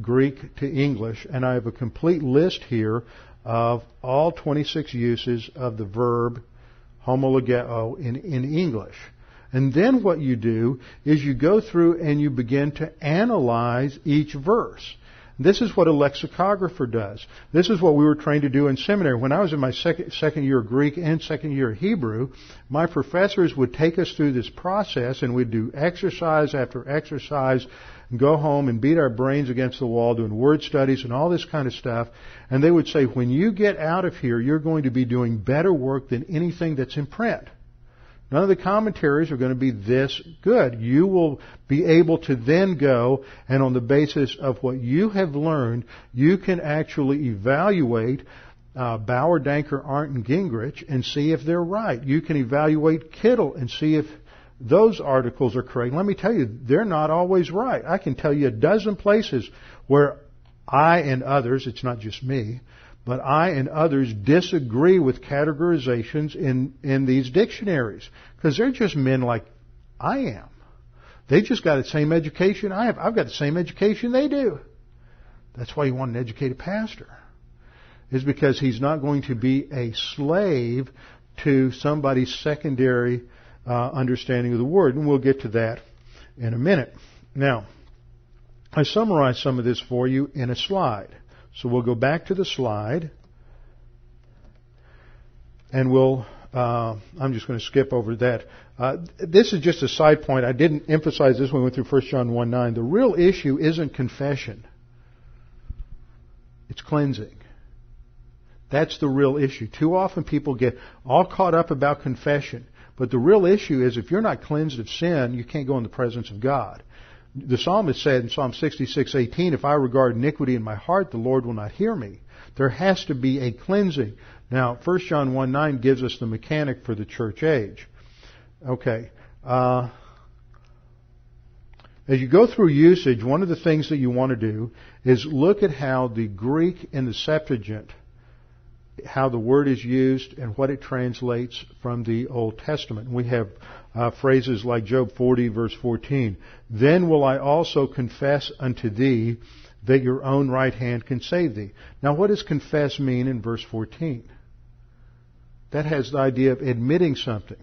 Greek to English, and I have a complete list here of all 26 uses of the verb homologeo in, in English. And then what you do is you go through and you begin to analyze each verse. This is what a lexicographer does. This is what we were trained to do in seminary. When I was in my second, second year Greek and second year Hebrew, my professors would take us through this process and we'd do exercise after exercise and go home and beat our brains against the wall doing word studies and all this kind of stuff. And they would say, when you get out of here, you're going to be doing better work than anything that's in print. None of the commentaries are going to be this good. You will be able to then go and on the basis of what you have learned, you can actually evaluate uh, Bauer, Danker, Arndt, and Gingrich and see if they're right. You can evaluate Kittel and see if those articles are correct. Let me tell you, they're not always right. I can tell you a dozen places where I and others, it's not just me, but I and others disagree with categorizations in, in these dictionaries. Because they're just men like I am. They just got the same education I have. I've got the same education they do. That's why you want an educated pastor. Is because he's not going to be a slave to somebody's secondary uh, understanding of the word. And we'll get to that in a minute. Now, I summarized some of this for you in a slide. So we'll go back to the slide, and we'll. Uh, I'm just going to skip over that. Uh, this is just a side point. I didn't emphasize this when we went through 1 John 1 9. The real issue isn't confession, it's cleansing. That's the real issue. Too often people get all caught up about confession. But the real issue is if you're not cleansed of sin, you can't go in the presence of God. The psalmist said in Psalm 66:18, "If I regard iniquity in my heart, the Lord will not hear me." There has to be a cleansing. Now, 1 John 1:9 gives us the mechanic for the church age. Okay. Uh, as you go through usage, one of the things that you want to do is look at how the Greek and the Septuagint, how the word is used and what it translates from the Old Testament. We have uh, phrases like Job 40 verse 14. Then will I also confess unto thee that your own right hand can save thee. Now what does confess mean in verse 14? That has the idea of admitting something.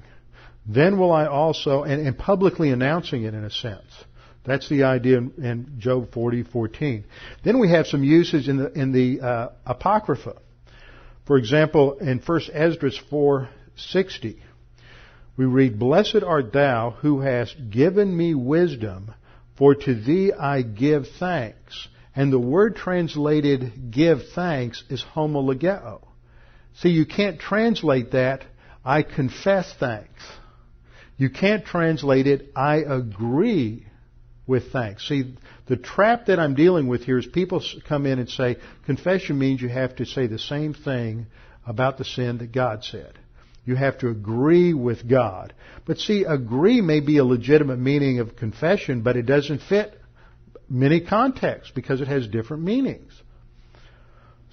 Then will I also, and, and publicly announcing it in a sense. That's the idea in, in Job 40:14. Then we have some usage in the in the uh, apocrypha. For example, in 1 Esdras 4:60, we read, Blessed art thou who hast given me wisdom, for to thee I give thanks. And the word translated give thanks is homologeo. See, you can't translate that, I confess thanks. You can't translate it, I agree with thanks. See, the trap that I'm dealing with here is people come in and say, confession means you have to say the same thing about the sin that God said. You have to agree with God. But see, agree may be a legitimate meaning of confession, but it doesn't fit many contexts because it has different meanings.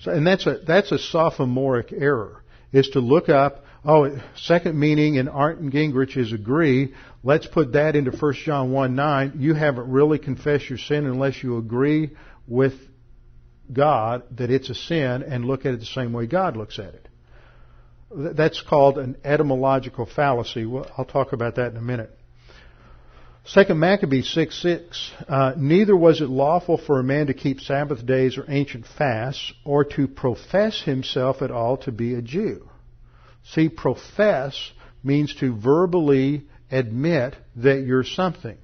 So, and that's a, that's a sophomoric error, is to look up, oh, second meaning in Arndt and Gingrich is agree. Let's put that into 1 John 1 9. You haven't really confessed your sin unless you agree with God that it's a sin and look at it the same way God looks at it. That's called an etymological fallacy. I'll talk about that in a minute. Second Maccabees 6 6. Uh, Neither was it lawful for a man to keep Sabbath days or ancient fasts, or to profess himself at all to be a Jew. See, profess means to verbally admit that you're something.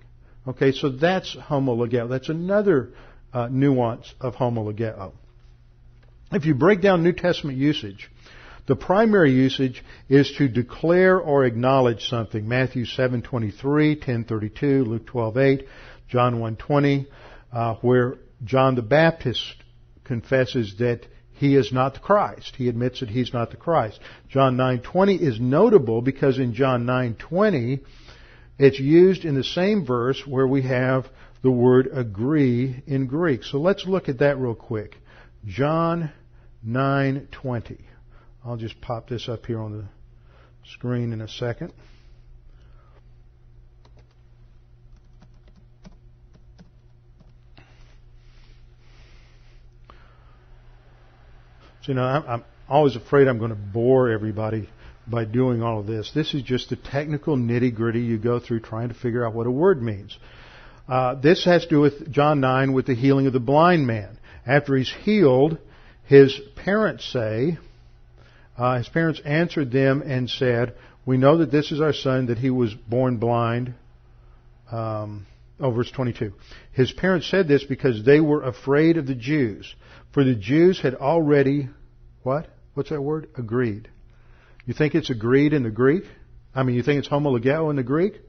Okay, so that's homologeo. That's another uh, nuance of homologeo. If you break down New Testament usage, the primary usage is to declare or acknowledge something. Matthew 7:23, 10:32, Luke 12:8, John 1:20, uh, where John the Baptist confesses that he is not the Christ. He admits that he's not the Christ. John 9:20 is notable because in John 9:20 it's used in the same verse where we have the word agree in Greek. So let's look at that real quick. John 9:20. I'll just pop this up here on the screen in a second. So, you know, I'm, I'm always afraid I'm going to bore everybody by doing all of this. This is just the technical nitty gritty you go through trying to figure out what a word means. Uh, this has to do with John 9 with the healing of the blind man. After he's healed, his parents say, uh, his parents answered them and said, We know that this is our son, that he was born blind. Um, oh, verse 22. His parents said this because they were afraid of the Jews. For the Jews had already, what? What's that word? Agreed. You think it's agreed in the Greek? I mean, you think it's homologeo in the Greek?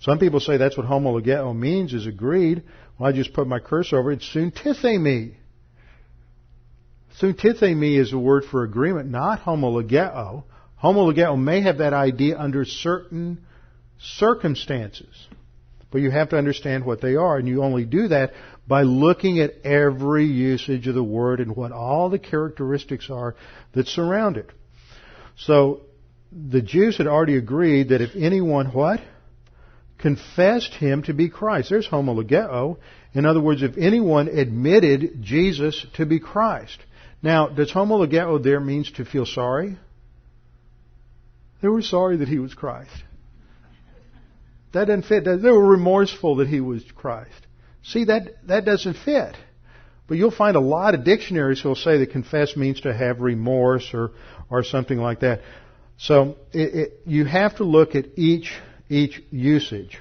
Some people say that's what homologeo means is agreed. Well, I just put my cursor over it. It's suntithemi. Suntithemi is a word for agreement, not homologeo. Homologeo may have that idea under certain circumstances. But you have to understand what they are, and you only do that by looking at every usage of the word and what all the characteristics are that surround it. So, the Jews had already agreed that if anyone what? Confessed him to be Christ. There's homologeo. In other words, if anyone admitted Jesus to be Christ. Now, does homologeo there means to feel sorry? They were sorry that he was Christ. That doesn't fit. They were remorseful that he was Christ. See, that, that doesn't fit. But you'll find a lot of dictionaries who will say that confess means to have remorse or, or something like that. So it, it, you have to look at each, each usage.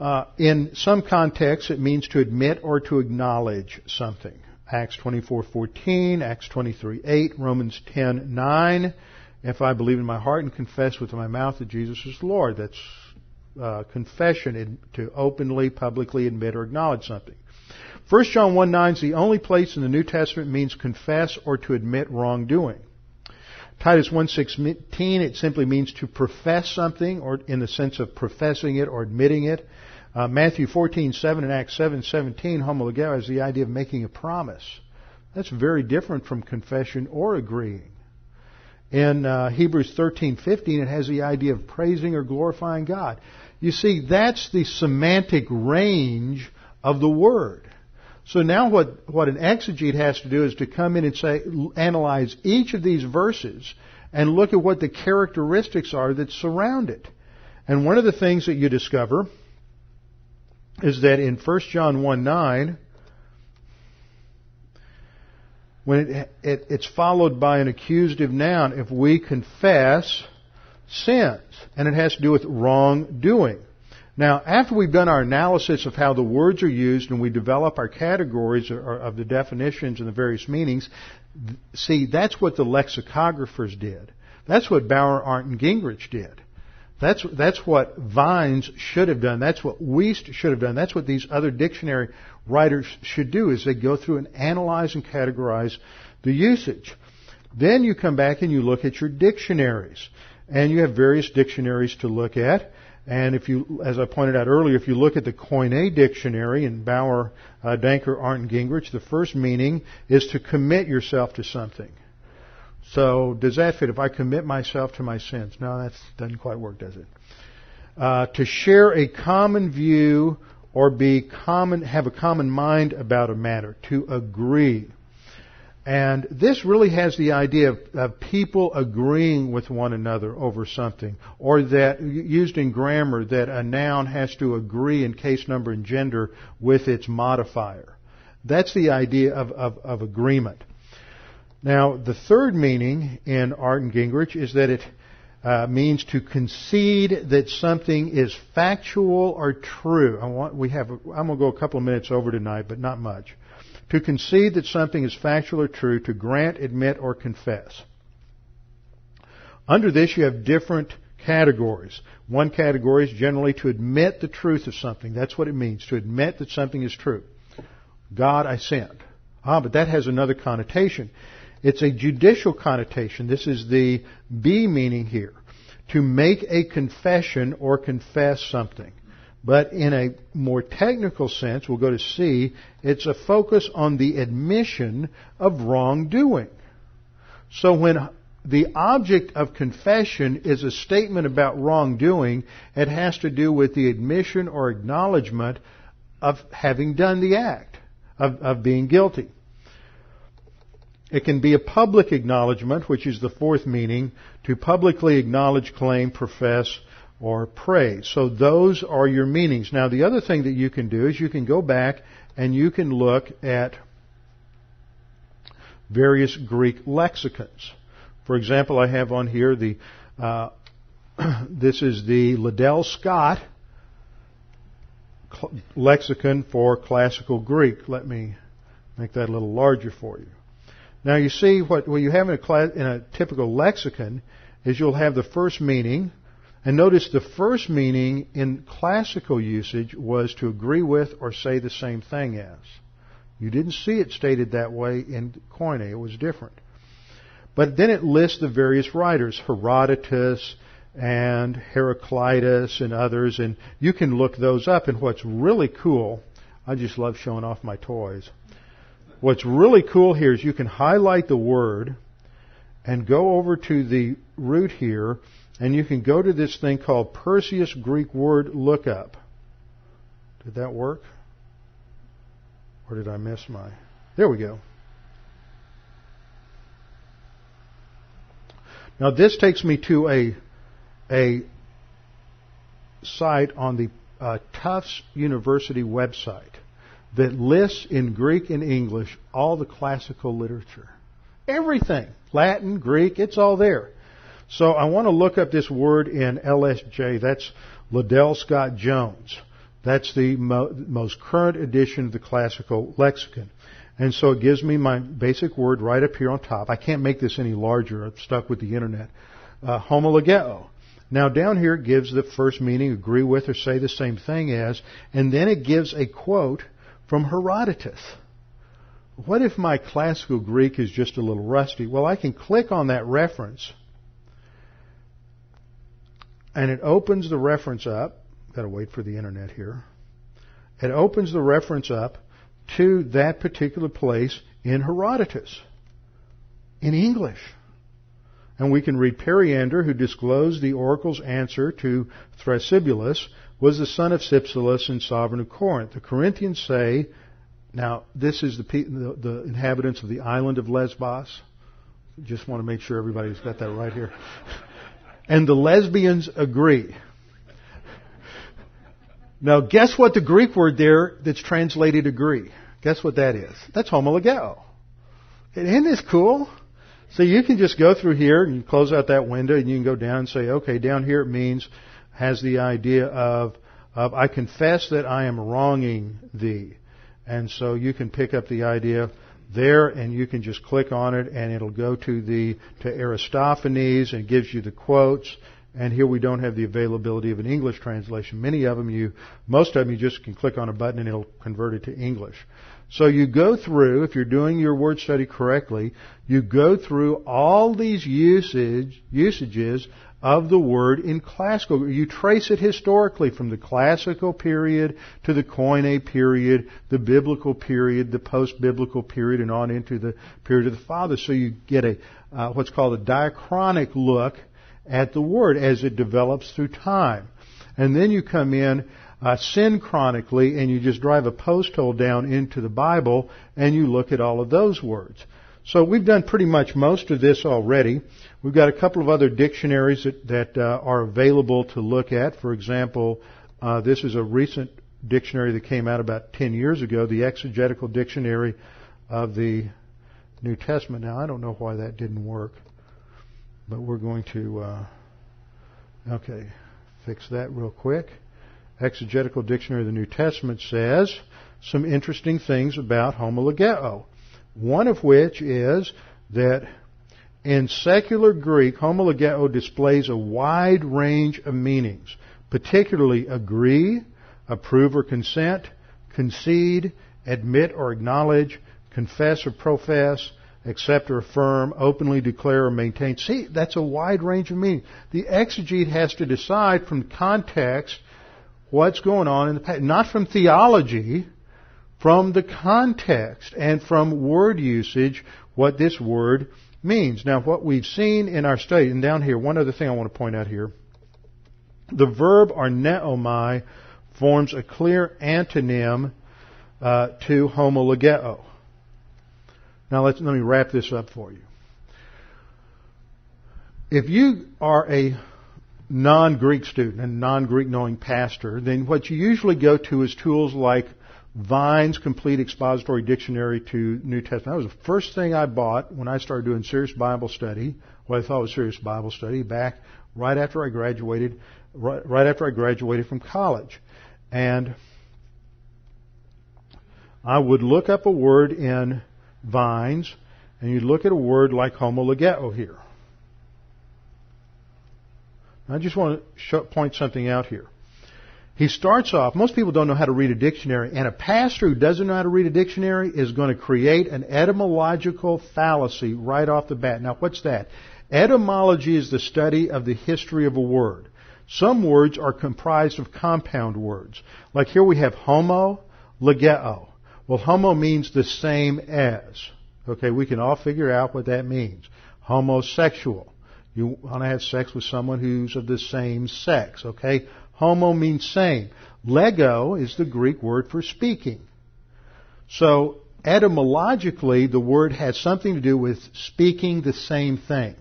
Uh, in some contexts, it means to admit or to acknowledge something. Acts 24:14, Acts 23:8, Romans 10:9. If I believe in my heart and confess with my mouth that Jesus is Lord, that's uh, confession to openly, publicly admit or acknowledge something. 1 John 1 9 is the only place in the New Testament means confess or to admit wrongdoing. Titus 1.16, it simply means to profess something, or in the sense of professing it or admitting it. Uh, Matthew 14.7 and Acts 7.17, homologeo, is the idea of making a promise. That's very different from confession or agreeing. In uh, Hebrews 13:15, it has the idea of praising or glorifying God. You see, that's the semantic range of the word. So now what, what an exegete has to do is to come in and say, analyze each of these verses and look at what the characteristics are that surround it. And one of the things that you discover is that in 1 John 1 9, when it, it, it's followed by an accusative noun, if we confess sins, and it has to do with wrongdoing. Now, after we've done our analysis of how the words are used and we develop our categories of the definitions and the various meanings, see, that's what the lexicographers did. That's what Bauer, Arndt, and Gingrich did. That's, that's what Vines should have done. That's what Wuest should have done. That's what these other dictionary writers should do is they go through and analyze and categorize the usage. Then you come back and you look at your dictionaries. And you have various dictionaries to look at. And if you, as I pointed out earlier, if you look at the Koine dictionary in Bauer, uh, Danker, Arndt, and Gingrich, the first meaning is to commit yourself to something. So does that fit? If I commit myself to my sins, no, that doesn't quite work, does it? Uh, to share a common view or be common, have a common mind about a matter. To agree. And this really has the idea of, of, people agreeing with one another over something, or that, used in grammar, that a noun has to agree in case number and gender with its modifier. That's the idea of, of, of agreement. Now, the third meaning in Arndt and Gingrich is that it uh, means to concede that something is factual or true. I want, we have, I'm going to go a couple of minutes over tonight, but not much to concede that something is factual or true, to grant, admit, or confess. Under this, you have different categories. One category is generally to admit the truth of something. That's what it means, to admit that something is true. God, I sinned. Ah, but that has another connotation. It's a judicial connotation. This is the B meaning here. To make a confession or confess something. But in a more technical sense, we'll go to C, it's a focus on the admission of wrongdoing. So when the object of confession is a statement about wrongdoing, it has to do with the admission or acknowledgement of having done the act, of, of being guilty. It can be a public acknowledgement, which is the fourth meaning, to publicly acknowledge, claim, profess, or praise. So those are your meanings. Now the other thing that you can do is you can go back and you can look at various Greek lexicons. For example, I have on here the uh, this is the Liddell Scott lexicon for classical Greek. Let me make that a little larger for you. Now you see what, what you have in a, class, in a typical lexicon is you'll have the first meaning, and notice the first meaning in classical usage was to agree with or say the same thing as. You didn't see it stated that way in Koine. It was different. But then it lists the various writers, Herodotus and Heraclitus and others, and you can look those up. And what's really cool, I just love showing off my toys. What's really cool here is you can highlight the word and go over to the root here, and you can go to this thing called Perseus Greek Word Lookup. Did that work? Or did I miss my? There we go. Now this takes me to a a site on the uh, Tufts University website that lists in Greek and English all the classical literature. Everything. Latin, Greek, it's all there. So I want to look up this word in LSJ. That's Liddell Scott Jones. That's the mo- most current edition of the classical lexicon. And so it gives me my basic word right up here on top. I can't make this any larger. I'm stuck with the internet. Uh, homologeo. Now down here it gives the first meaning, agree with or say the same thing as, and then it gives a quote from Herodotus. What if my classical Greek is just a little rusty? Well, I can click on that reference and it opens the reference up. Gotta wait for the internet here. It opens the reference up to that particular place in Herodotus in English. And we can read Periander, who disclosed the oracle's answer to Thrasybulus, was the son of Cypselus and sovereign of Corinth. The Corinthians say, now this is the, the, the inhabitants of the island of Lesbos. Just want to make sure everybody's got that right here. and the lesbians agree. Now guess what the Greek word there that's translated agree? Guess what that is? That's homologeo. Isn't this cool? So you can just go through here and close out that window and you can go down and say, okay, down here it means, has the idea of, of I confess that I am wronging thee. And so you can pick up the idea there and you can just click on it and it'll go to the, to Aristophanes and gives you the quotes. And here we don't have the availability of an English translation. Many of them you, most of them you just can click on a button and it'll convert it to English. So you go through, if you're doing your word study correctly, you go through all these usage, usages of the word in classical. You trace it historically from the classical period to the Koine period, the biblical period, the post-biblical period, and on into the period of the Fathers. So you get a uh, what's called a diachronic look at the word as it develops through time. And then you come in uh, synchronically and you just drive a post hole down into the Bible and you look at all of those words. So we've done pretty much most of this already. We've got a couple of other dictionaries that, that uh, are available to look at. For example, uh, this is a recent dictionary that came out about 10 years ago, the Exegetical Dictionary of the New Testament. Now, I don't know why that didn't work, but we're going to, uh, okay, fix that real quick. Exegetical Dictionary of the New Testament says some interesting things about homologeo. One of which is that in secular Greek, homologeo displays a wide range of meanings, particularly agree, approve or consent, concede, admit or acknowledge, confess or profess, accept or affirm, openly declare or maintain. See, that's a wide range of meaning. The exegete has to decide from context what's going on in the past, not from theology, from the context and from word usage, what this word means. Now, what we've seen in our study, and down here, one other thing I want to point out here. The verb arneomai forms a clear antonym uh, to homologeo. Now, let me wrap this up for you. If you are a non-Greek student and non-Greek knowing pastor, then what you usually go to is tools like Vine's Complete Expository Dictionary to New Testament. That was the first thing I bought when I started doing serious Bible study, what I thought was serious Bible study, back right after I graduated, right, right after I graduated from college. And I would look up a word in Vines, and you'd look at a word like homologeo here. I just want to point something out here. He starts off, most people don't know how to read a dictionary, and a pastor who doesn't know how to read a dictionary is going to create an etymological fallacy right off the bat. Now, what's that? Etymology is the study of the history of a word. Some words are comprised of compound words. Like here we have homo, legeo. Well, homo means the same as. Okay, we can all figure out what that means. Homosexual. You want to have sex with someone who's of the same sex, okay? Homo means same. Lego is the Greek word for speaking. So, etymologically, the word has something to do with speaking the same thing.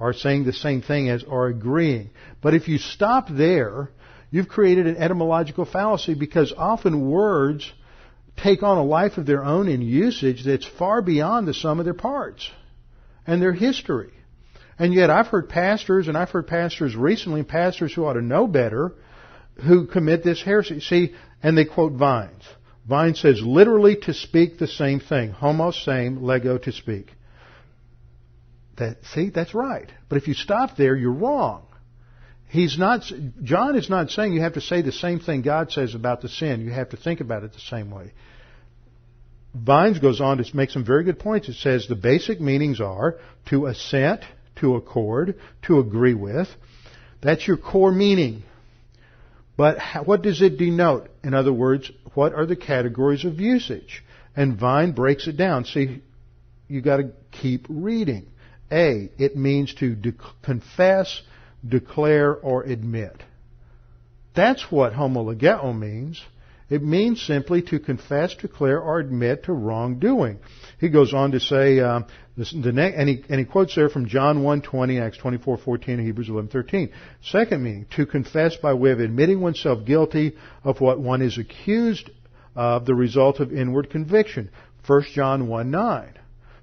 Or saying the same thing as, or agreeing. But if you stop there, you've created an etymological fallacy because often words take on a life of their own in usage that's far beyond the sum of their parts and their history. And yet I've heard pastors, and I've heard pastors recently, pastors who ought to know better, who commit this heresy. See, and they quote Vines. Vines says literally to speak the same thing. Homo same, lego to speak. That, see, that's right. But if you stop there, you're wrong. He's not, John is not saying you have to say the same thing God says about the sin. You have to think about it the same way. Vines goes on to make some very good points. It says the basic meanings are to assent, to accord, to agree with. That's your core meaning. But what does it denote? In other words, what are the categories of usage? And Vine breaks it down. See, you got to keep reading. A, it means to de- confess, declare, or admit. That's what homologeo means. It means simply to confess, declare, or admit to wrongdoing. He goes on to say, uh, this, the ne- and, he, and he quotes there from John 1.20, Acts 24.14, and Hebrews 11.13. Second meaning, to confess by way of admitting oneself guilty of what one is accused of, the result of inward conviction. 1 John 1.9.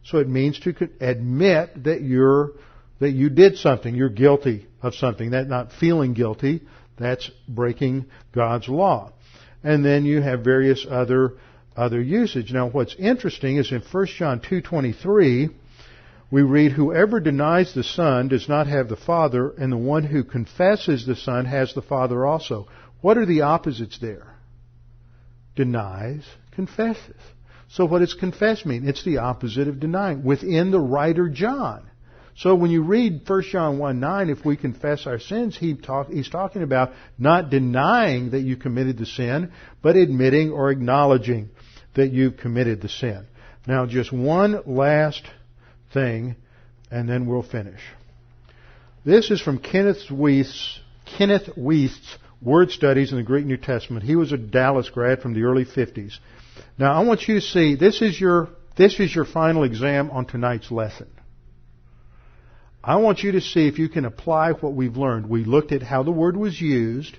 So it means to admit that you're that you did something, you're guilty of something. That not feeling guilty, that's breaking God's law. And then you have various other other usage. Now what's interesting is in 1 John 2:23 we read whoever denies the son does not have the father and the one who confesses the son has the father also. What are the opposites there? Denies, confesses. So what does confess mean? It's the opposite of denying within the writer John. So when you read 1 John 1 9, if we confess our sins, he talk, he's talking about not denying that you committed the sin, but admitting or acknowledging that you've committed the sin. Now, just one last thing, and then we'll finish. This is from Kenneth Wuest's, Kenneth Wuest's Word Studies in the Greek New Testament. He was a Dallas grad from the early 50s. Now, I want you to see, this is your, this is your final exam on tonight's lesson. I want you to see if you can apply what we've learned. We looked at how the word was used,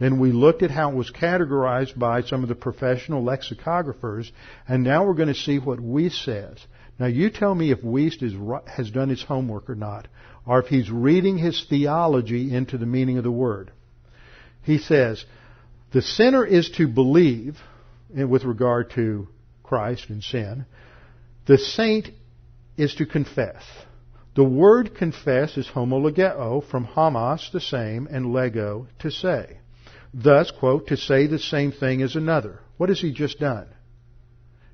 then we looked at how it was categorized by some of the professional lexicographers, and now we're going to see what Wuest says. Now you tell me if Wuest is, has done his homework or not, or if he's reading his theology into the meaning of the word. He says, the sinner is to believe, with regard to Christ and sin. The saint is to confess. The word confess is homologeo, from homos, the same, and lego, to say. Thus, quote, to say the same thing as another. What has he just done?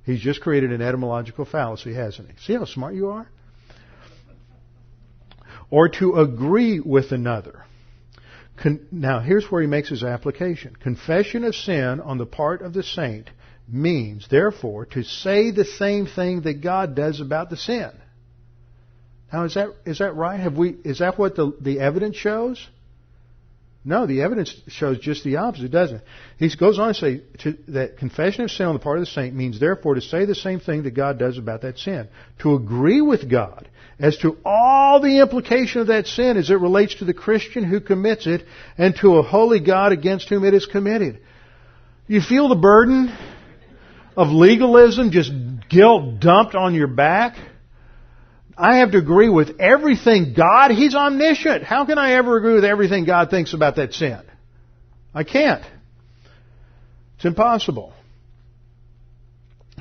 He's just created an etymological fallacy, hasn't he? See how smart you are? Or to agree with another. Con- now, here's where he makes his application. Confession of sin on the part of the saint means, therefore, to say the same thing that God does about the sin. Now, is that is that right? Have we is that what the the evidence shows? No, the evidence shows just the opposite, doesn't it? He goes on to say to, that confession of sin on the part of the saint means therefore to say the same thing that God does about that sin. To agree with God as to all the implication of that sin as it relates to the Christian who commits it and to a holy God against whom it is committed. You feel the burden of legalism, just guilt dumped on your back? I have to agree with everything God, He's omniscient. How can I ever agree with everything God thinks about that sin? I can't. It's impossible.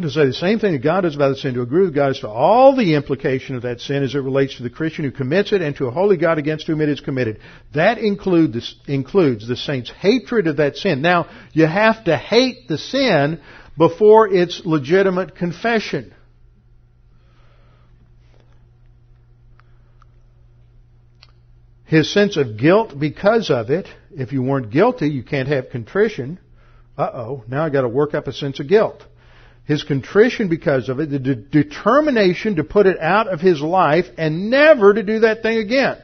To say the same thing that God does about the sin, to agree with God as to all the implication of that sin as it relates to the Christian who commits it and to a holy God against whom it is committed. That include this, includes the saint's hatred of that sin. Now, you have to hate the sin before its legitimate confession. His sense of guilt because of it. If you weren't guilty, you can't have contrition. Uh oh, now I got to work up a sense of guilt. His contrition because of it, the de- determination to put it out of his life and never to do that thing again.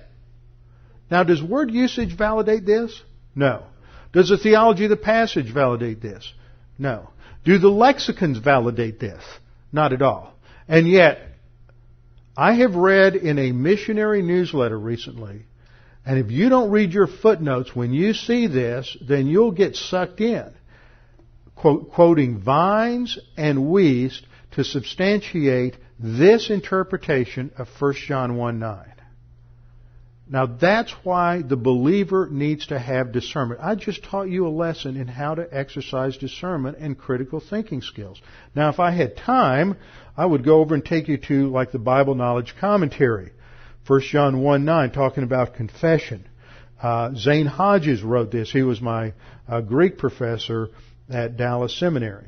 Now, does word usage validate this? No. Does the theology of the passage validate this? No. Do the lexicons validate this? Not at all. And yet, I have read in a missionary newsletter recently and if you don't read your footnotes when you see this, then you'll get sucked in. Quote, quoting Vines and Wuest to substantiate this interpretation of 1 John 1 9. Now that's why the believer needs to have discernment. I just taught you a lesson in how to exercise discernment and critical thinking skills. Now if I had time, I would go over and take you to like the Bible knowledge commentary 1 John 1 9, talking about confession. Uh, Zane Hodges wrote this. He was my uh, Greek professor at Dallas Seminary.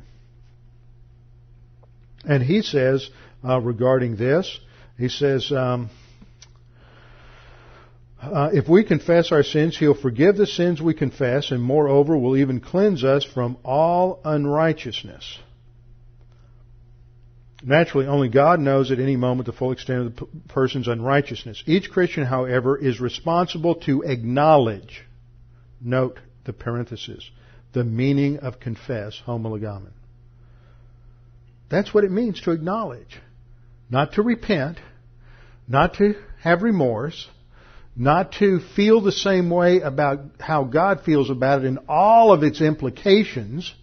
And he says uh, regarding this, he says, um, uh, if we confess our sins, He'll forgive the sins we confess, and moreover will even cleanse us from all unrighteousness. Naturally, only God knows at any moment the full extent of the person's unrighteousness. Each Christian, however, is responsible to acknowledge, note the parenthesis, the meaning of confess, homologomen. That's what it means to acknowledge. Not to repent, not to have remorse, not to feel the same way about how God feels about it in all of its implications.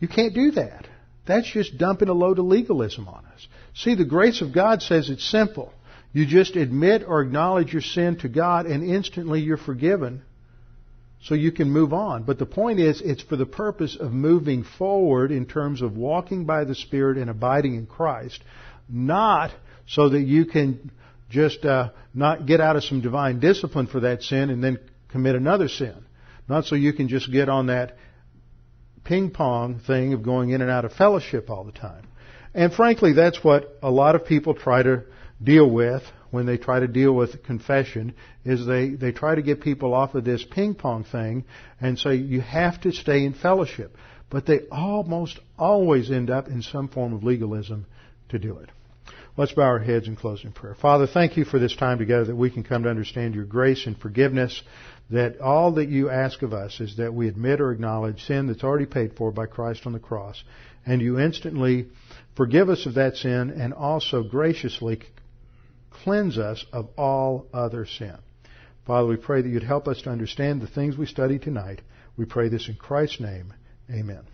You can't do that. That's just dumping a load of legalism on us. See, the grace of God says it's simple. You just admit or acknowledge your sin to God and instantly you're forgiven so you can move on. But the point is, it's for the purpose of moving forward in terms of walking by the Spirit and abiding in Christ, not so that you can just uh, not get out of some divine discipline for that sin and then commit another sin. Not so you can just get on that ping pong thing of going in and out of fellowship all the time. And frankly, that's what a lot of people try to deal with when they try to deal with confession is they, they try to get people off of this ping pong thing and say you have to stay in fellowship. But they almost always end up in some form of legalism to do it. Let's bow our heads in closing prayer. Father, thank you for this time together that we can come to understand your grace and forgiveness that all that you ask of us is that we admit or acknowledge sin that's already paid for by Christ on the cross, and you instantly forgive us of that sin and also graciously cleanse us of all other sin. Father, we pray that you'd help us to understand the things we study tonight. We pray this in Christ's name. Amen.